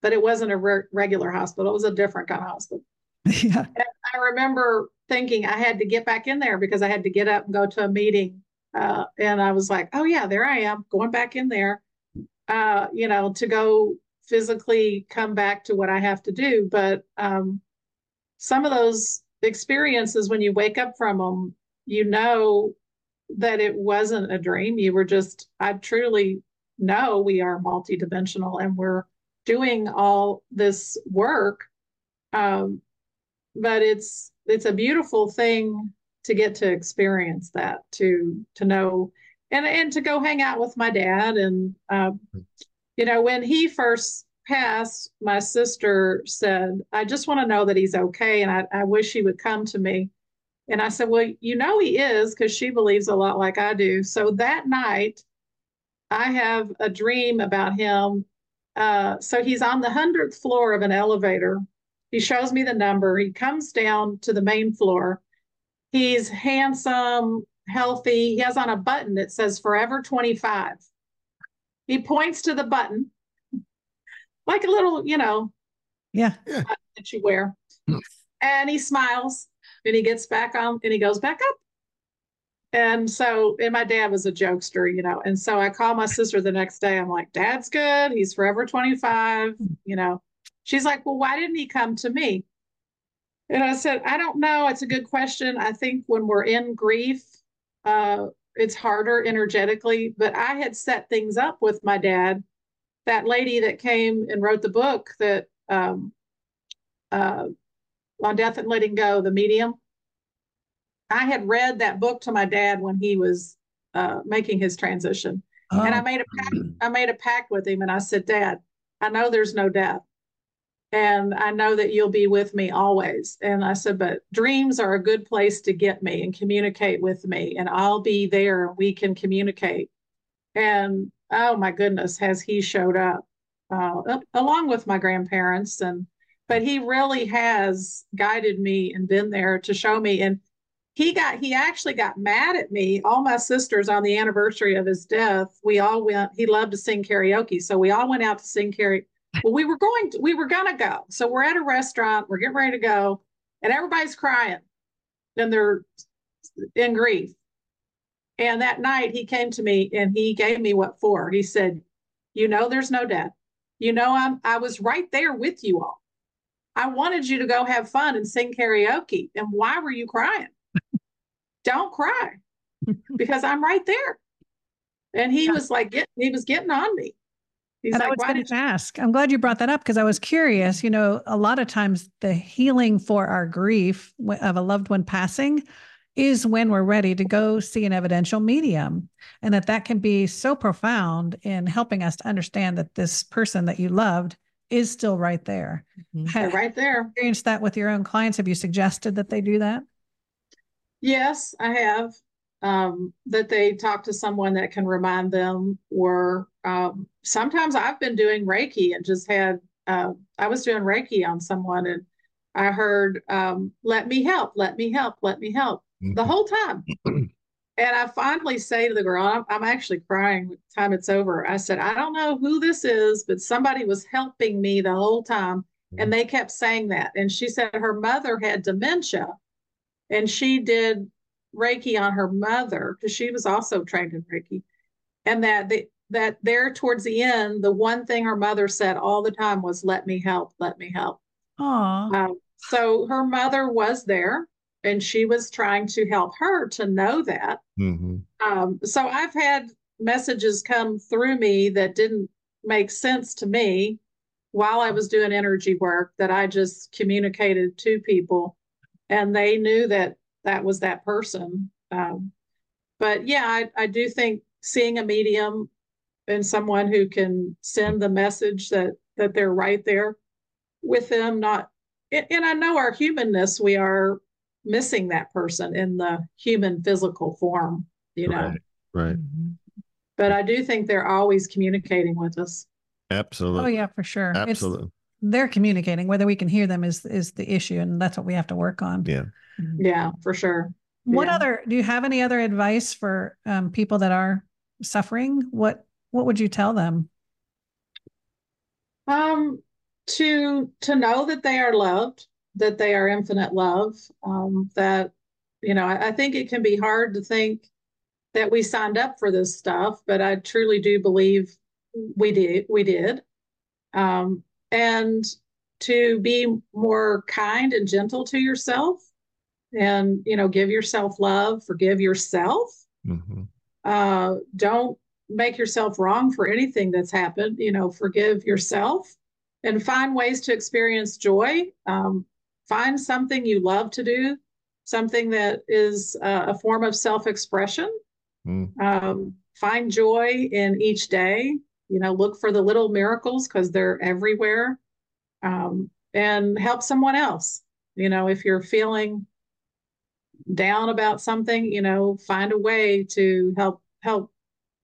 but it wasn't a re- regular hospital. It was a different kind of hospital. yeah. I remember thinking I had to get back in there because I had to get up and go to a meeting. Uh, and I was like, oh, yeah, there I am going back in there, uh, you know, to go physically come back to what I have to do. But um, some of those experiences, when you wake up from them, you know that it wasn't a dream. You were just, I truly know we are multidimensional and we're doing all this work. Um, but it's it's a beautiful thing to get to experience that to to know and and to go hang out with my dad and um, you know when he first passed my sister said i just want to know that he's okay and I, I wish he would come to me and i said well you know he is because she believes a lot like i do so that night i have a dream about him uh, so he's on the 100th floor of an elevator he shows me the number. He comes down to the main floor. He's handsome, healthy. He has on a button that says Forever 25. He points to the button like a little, you know, Yeah. that you wear. Hmm. And he smiles and he gets back on and he goes back up. And so, and my dad was a jokester, you know. And so I call my sister the next day. I'm like, Dad's good. He's forever 25, you know. She's like, Well, why didn't he come to me? And I said, I don't know. It's a good question. I think when we're in grief, uh, it's harder energetically. But I had set things up with my dad. That lady that came and wrote the book that um, uh, on Death and Letting Go, the medium. I had read that book to my dad when he was uh, making his transition, and I Oh, made a pact, I made a pact with him, and I said, Dad, I know there's no death, and I know that you'll be with me always. And I said, but dreams are a good place to get me and communicate with me, and I'll be there. and We can communicate. And oh my goodness, has he showed up uh, up- along with my grandparents and but he really has guided me and been there to show me. And he got he actually got mad at me. All my sisters on the anniversary of his death we all went he loved to sing karaoke. So we all went out to sing karaoke well we were going to, we were gonna go. So we're at a restaurant we're getting ready to go and everybody's crying and they're in grief. And that night he came to me and he gave me what for. He said you know there's no death you know i'm i was right there with you all I wanted you to go have fun and sing karaoke. And why were you crying? Don't cry because I'm right there. And he was like, get, he was getting on me. He's and I like, was why going did to ask. I'm glad you brought that up because I was curious. You know, a lot of times the healing for our grief of a loved one passing is when we're ready to go see an evidential medium, and that that can be so profound in helping us to understand that this person that you loved is still right there. Mhm. They're Have you right there. experienced that with your own clients? Have you suggested that they do that? Yes, I have. um, that they talk to someone that can remind them. Or um, sometimes I've been doing Reiki and just had, uh, I was doing Reiki on someone and I heard, um, let me help, let me help, let me help the Mhm. whole time. and I finally say to the girl, I'm, I'm actually crying the time it's over. I said, I don't know who this is, but somebody was helping me the whole time. And they kept saying that. And she said her mother had dementia and she did Reiki on her mother because she was also trained in Reiki. And that the, that there towards the end, the one thing her mother said all the time was, let me help, let me help. Aw. Um, so her mother was there and she was trying to help her to know that. Mhm. Um, so I've had messages come through me that didn't make sense to me while I was doing energy work that I just communicated to people and they knew that that was that person. Um, but yeah, I, I do think seeing a medium and someone who can send the message that that they're right there with them, not and I know our humanness, we are missing that person in the human physical form, you know. Right. Right. Mhm. But I do think they're always communicating with us. Absolutely. Oh yeah, for sure. It's- Absolutely. they're communicating. Whether we can hear them is is the issue, and that's what we have to work on. Yeah. Mhm. Yeah, for sure. What Yeah. other? Do you have any other advice for um, people that are suffering? What What would you tell them? Um, to to know that they are loved, that they are infinite love. Um, that you know, I, I think it can be hard to think that we signed up for this stuff, but I truly do believe we did. We did. Um, and to be more kind and gentle to yourself, and you know, give yourself love, forgive yourself. Mhm. uh, don't make yourself wrong for anything that's happened. You know, forgive yourself and find ways to experience joy. Um, find something you love to do, something that is uh, a form of self expression. Mm. Um, find joy in each day. You know, look for the little miracles because they're everywhere um, and help someone else. You know, if you're feeling down about something, you know, find a way to help help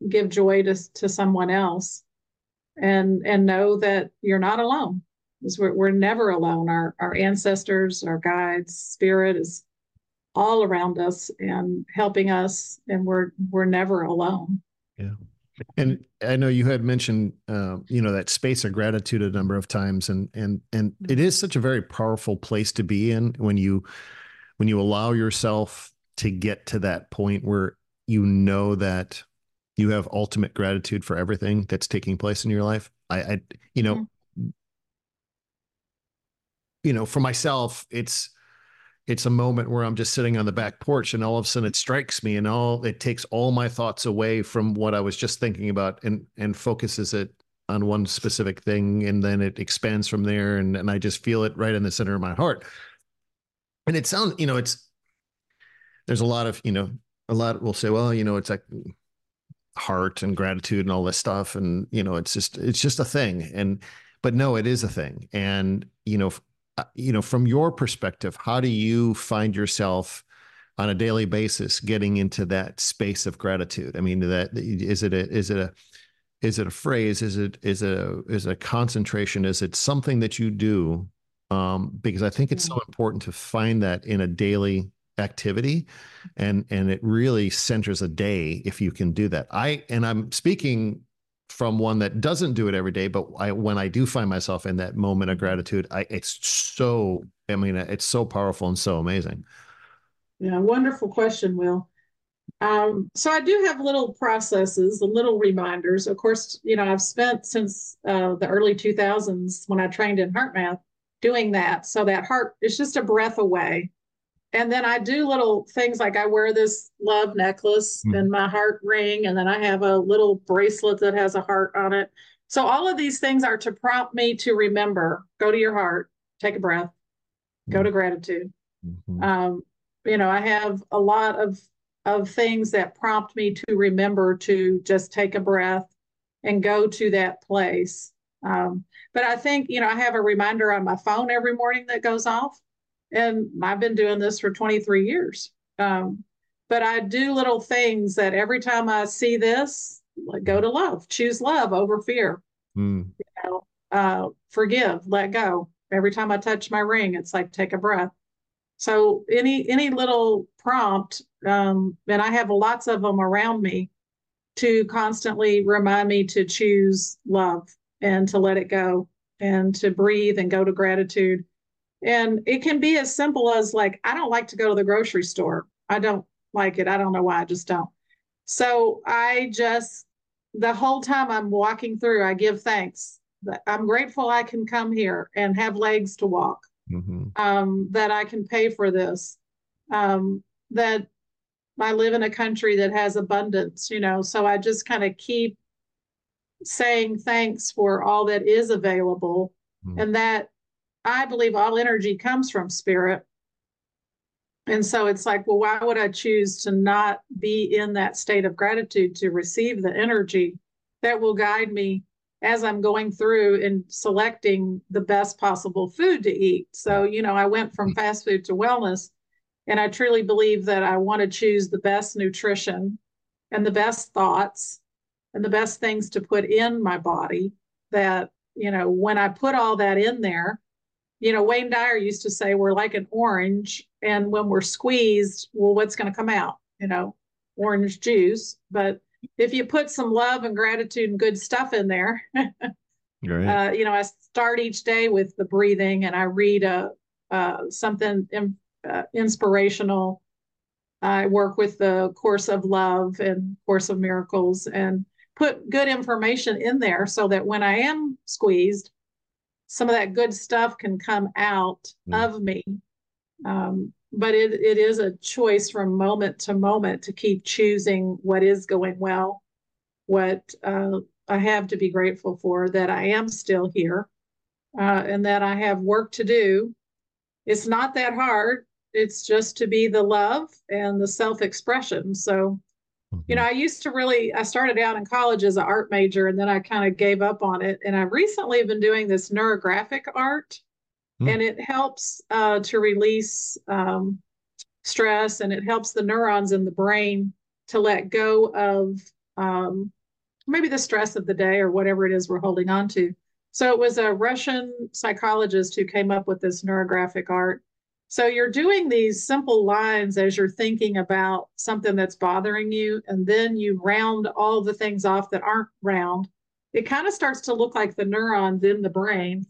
give joy to to someone else, and and know that you're not alone. We're we're never alone. Our our ancestors, our guides, spirit is all around us and helping us, and we're we're never alone. Yeah. And I know you had mentioned, uh, you know, that space of gratitude a number of times, and and and it is such a very powerful place to be in when you when you allow yourself to get to that point where you know that you have ultimate gratitude for everything that's taking place in your life. I, I you know, you know, for myself, it's it's a moment where I'm just sitting on the back porch and all of a sudden it strikes me and all it takes all my thoughts away from what I was just thinking about and and focuses it on one specific thing and then it expands from there and, and I just feel it right in the center of my heart. And it sounds, you know, it's there's a lot of, you know, a lot will say, well, you know, it's like heart and gratitude and all this stuff. And, you know, it's just it's just a thing. And but no, it is a thing. And, you know, you know, from your perspective, how do you find yourself on a daily basis getting into that space of gratitude? I mean, that is it a is it a is it a phrase? Is it is it a is it a concentration? Is it something that you do? Um, because I think it's so important to find that in a daily activity, and and it really centers a day if you can do that. I and I'm speaking from one that doesn't do it every day, but I, when I do find myself in that moment of gratitude, I it's so I mean it's so powerful and so amazing. Yeah, wonderful question, Will. Um, so I do have little processes, the little reminders. Of course, you know, I've spent since uh, the early 2000s when I trained in HeartMath doing that. So that heart is just a breath away. And then I do little things like I wear this love necklace Mhm. and my heart ring, and then I have a little bracelet that has a heart on it. So all of these things are to prompt me to remember, go to your heart, take a breath, go to gratitude. Mhm. Um, you know, I have a lot of of things that prompt me to remember to just take a breath and go to that place. Um, but I think, you know, I have a reminder on my phone every morning that goes off. And I've been doing this for 23 years. Um, but I do little things that every time I see this, like go to love, choose love over fear. Mm. You know, uh, forgive, let go. Every time I touch my ring, it's like take a breath. So any any little prompt, um, and I have lots of them around me to constantly remind me to choose love and to let it go and to breathe and go to gratitude. And it can be as simple as like, I don't like to go to the grocery store. I don't like it. I don't know why. I just don't. So I just, the whole time I'm walking through, I give thanks. I'm grateful I can come here and have legs to walk, hmm um, that I can pay for this, um, that I live in a country that has abundance, you know. So I just kind of keep saying thanks for all that is available Mm. and that I believe all energy comes from spirit. And so it's like, well, why would I choose to not be in that state of gratitude to receive the energy that will guide me as I'm going through and selecting the best possible food to eat? So, you know, I went from fast food to wellness, and I truly believe that I want to choose the best nutrition and the best thoughts and the best things to put in my body that, you know, when I put all that in there, you know, Wayne Dyer used to say we're like an orange, and when we're squeezed, well, what's going to come out? You know, orange juice. But if you put some love and gratitude and good stuff in there, Right. uh, you know, I start each day with the breathing, and I read a uh, something in, uh, inspirational. I work with the Course of Love and Course of Miracles, and put good information in there so that when I am squeezed, some of that good stuff can come out Mm. of me. Um, but it, it is a choice from moment to moment to keep choosing what is going well, what uh, I have to be grateful for, that I am still here, uh, and that I have work to do. It's not that hard. It's just to be the love and the self expression. So, you know, I used to really, I started out in college as an art major and then I kind of gave up on it. And I've recently been doing this neurographic art Hmm. and it helps uh, to release um, stress and it helps the neurons in the brain to let go of um, maybe the stress of the day or whatever it is we're holding on to. So it was a Russian psychologist who came up with this neurographic art. So you're doing these simple lines as you're thinking about something that's bothering you, and then you round all the things off that aren't round. It kind of starts to look like the neurons in the brain.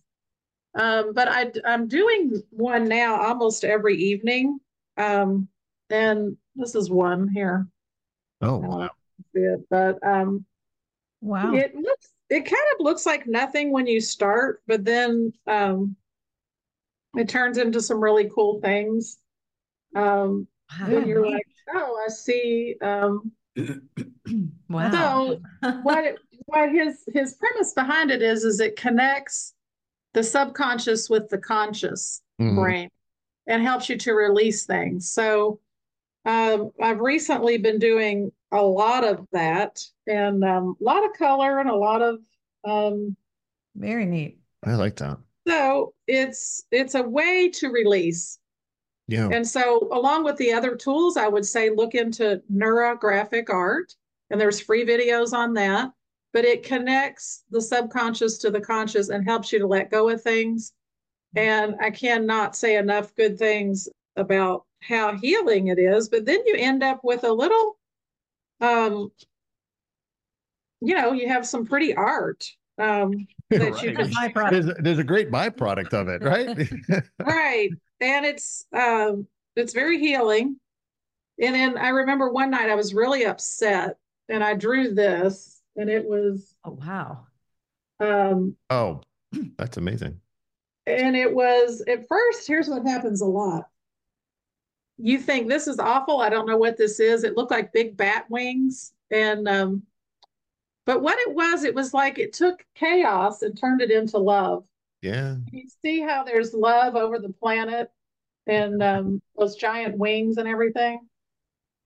Um, but I, I'm doing one now almost every evening. Um, and this is one here. oh, I don't know wow. if you see it, but um, Wow. it looks it kind of looks like nothing when you start, but then um it turns into some really cool things. Um Wow. when you're like, oh, I see um wow. what it, what his his premise behind it is is it connects the subconscious with the conscious Mhm. brain and helps you to release things. So um, I've recently been doing a lot of that and um, a lot of color and a lot of um, Very neat. I like that. So it's it's a way to release. Yeah. And so along with the other tools, I would say look into neurographic art and there's free videos on that, but it connects the subconscious to the conscious and helps you to let go of things. And I cannot say enough good things about how healing it is, but then you end up with a little um you know, you have some pretty art um Right. can byproduct. There's, a- there's a great byproduct of it, right? right and it's um it's very healing and then i remember one night i was really upset and i drew this and it was Oh, wow. um oh, that's amazing. and it was at first here's what happens a lot you think this is awful i don't know what this is it looked like big bat wings and um but what it was it was like it took chaos and turned it into love Yeah. you see how there's love over the planet and um, those giant wings and everything.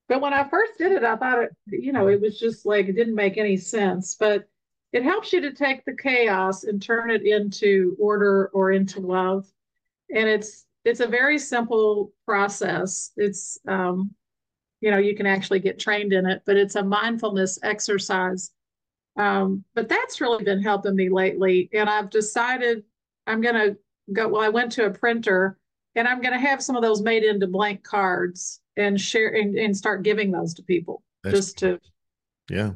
But when I first did it, I thought it, you know, it was just like it didn't make any sense. But it helps you to take the chaos and turn it into order or into love. And it's it's a very simple process. It's um, you know, you can actually get trained in it, but it's a mindfulness exercise. Um, but that's really been helping me lately. And I've decided I'm going to go. Well, I went to a printer and I'm going to have some of those made into blank cards and share and, and start giving those to people That's just to, Yeah.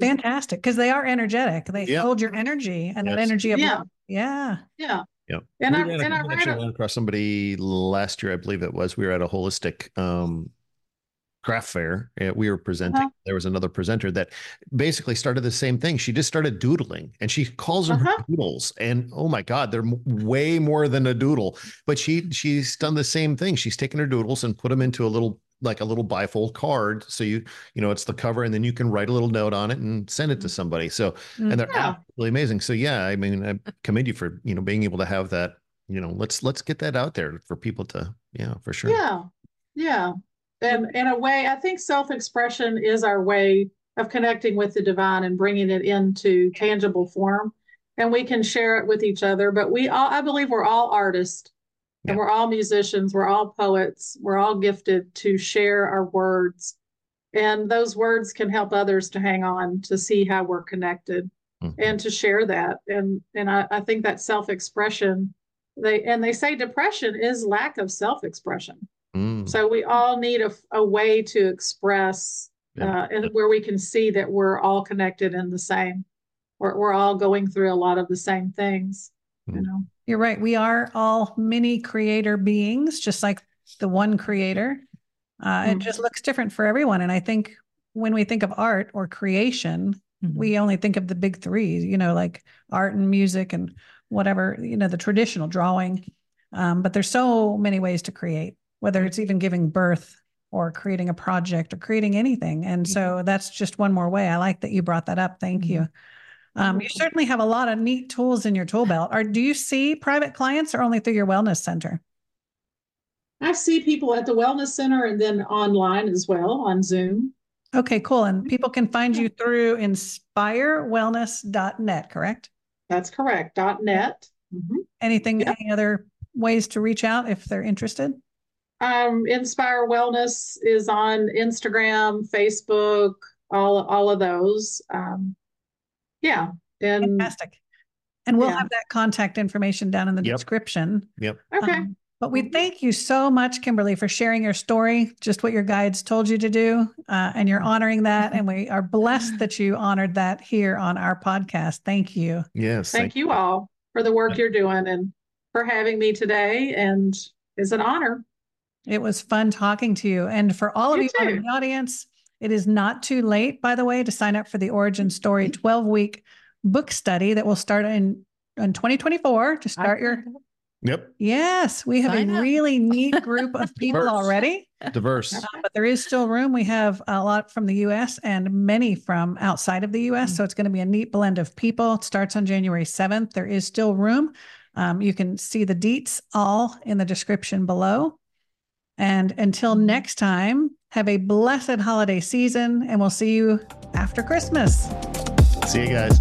Fantastic. Because they are energetic. They Yeah. hold your energy and that energy of Yeah. love. Yeah. yeah. Yep. And We I, ran and I we actually a, ran across somebody last year, I believe it was. We were at a holistic um, craft fair. and we were presenting. Uh-huh. There was another presenter that basically started the same thing. She just started doodling, and she calls them Uh-huh. her doodles. And oh my God, they're way more than a doodle. But she she's done the same thing. She's taken her doodles and put them into a little like a little bifold card. So you you know it's the cover, and then you can write a little note on it and send it to somebody. So and they're Yeah. absolutely amazing. So yeah, I mean, I commend you for you know being able to have that. You know, let's let's get that out there for people to yeah for sure. Yeah, yeah. And in a way, I think self-expression is our way of connecting with the divine and bringing it into tangible form. And we can share it with each other. But we all, I believe we're all artists and we're all musicians, we're all poets, we're all gifted to share our words. And those words can help others to hang on to see how we're connected Mhm. and to share that. And and I, I think that self-expression, they and they say depression is lack of self-expression. Mm, So we all need a, a way to express, Yeah. uh, and where we can see that we're all connected and the same. We're, we're all going through a lot of the same things, you Mm. know. You're right. We are all mini creator beings, just like the one creator. Uh, It Mhm. just looks different for everyone. And I think when we think of art or creation, Mhm. we only think of the big three, you know, like art and music and whatever, you know, the traditional drawing. Um, but there's so many ways to create, whether it's even giving birth or creating a project or creating anything. And so that's just one more way. I like that you brought that up. Thank you. Um, you certainly have a lot of neat tools in your tool belt. Or do you see private clients or only through your wellness center? I see people at the wellness center and then online as well on Zoom. Okay, cool. And people can find you through inspirewellness.net, correct? That's correct. Dot net. Mhm. Anything, Yeah. any other ways to reach out if they're interested? Um, Inspire Wellness is on Instagram, Facebook, all all of those. Um, yeah, and Fantastic. And we'll Yeah. have that contact information down in the Yep. description. Yep. okay. Um, but we thank you so much, Kimberly, for sharing your story, just what your guides told you to do. Uh, and you're honoring that. And we are blessed that you honored that here on our podcast. Thank you. Yes. Thank you all for the work you're doing and for having me today. And it's an honor. It was fun talking to you. And for all of You you in the audience, it is not too late, by the way, to sign up for the Origin Story 12 week book study that will start in, in 2024 to start your. Yep. Yes, we have Sign a up. really neat group of people Diverse. already, Diverse. uh, but there is still room. We have a lot from the US and many from outside of the US. Mm. So it's going to be a neat blend of people. It starts on January 7th. There is still room. Um, you can see the deets all in the description below. And until Mhm. next time, have a blessed holiday season, and we'll see you after Christmas. See you guys.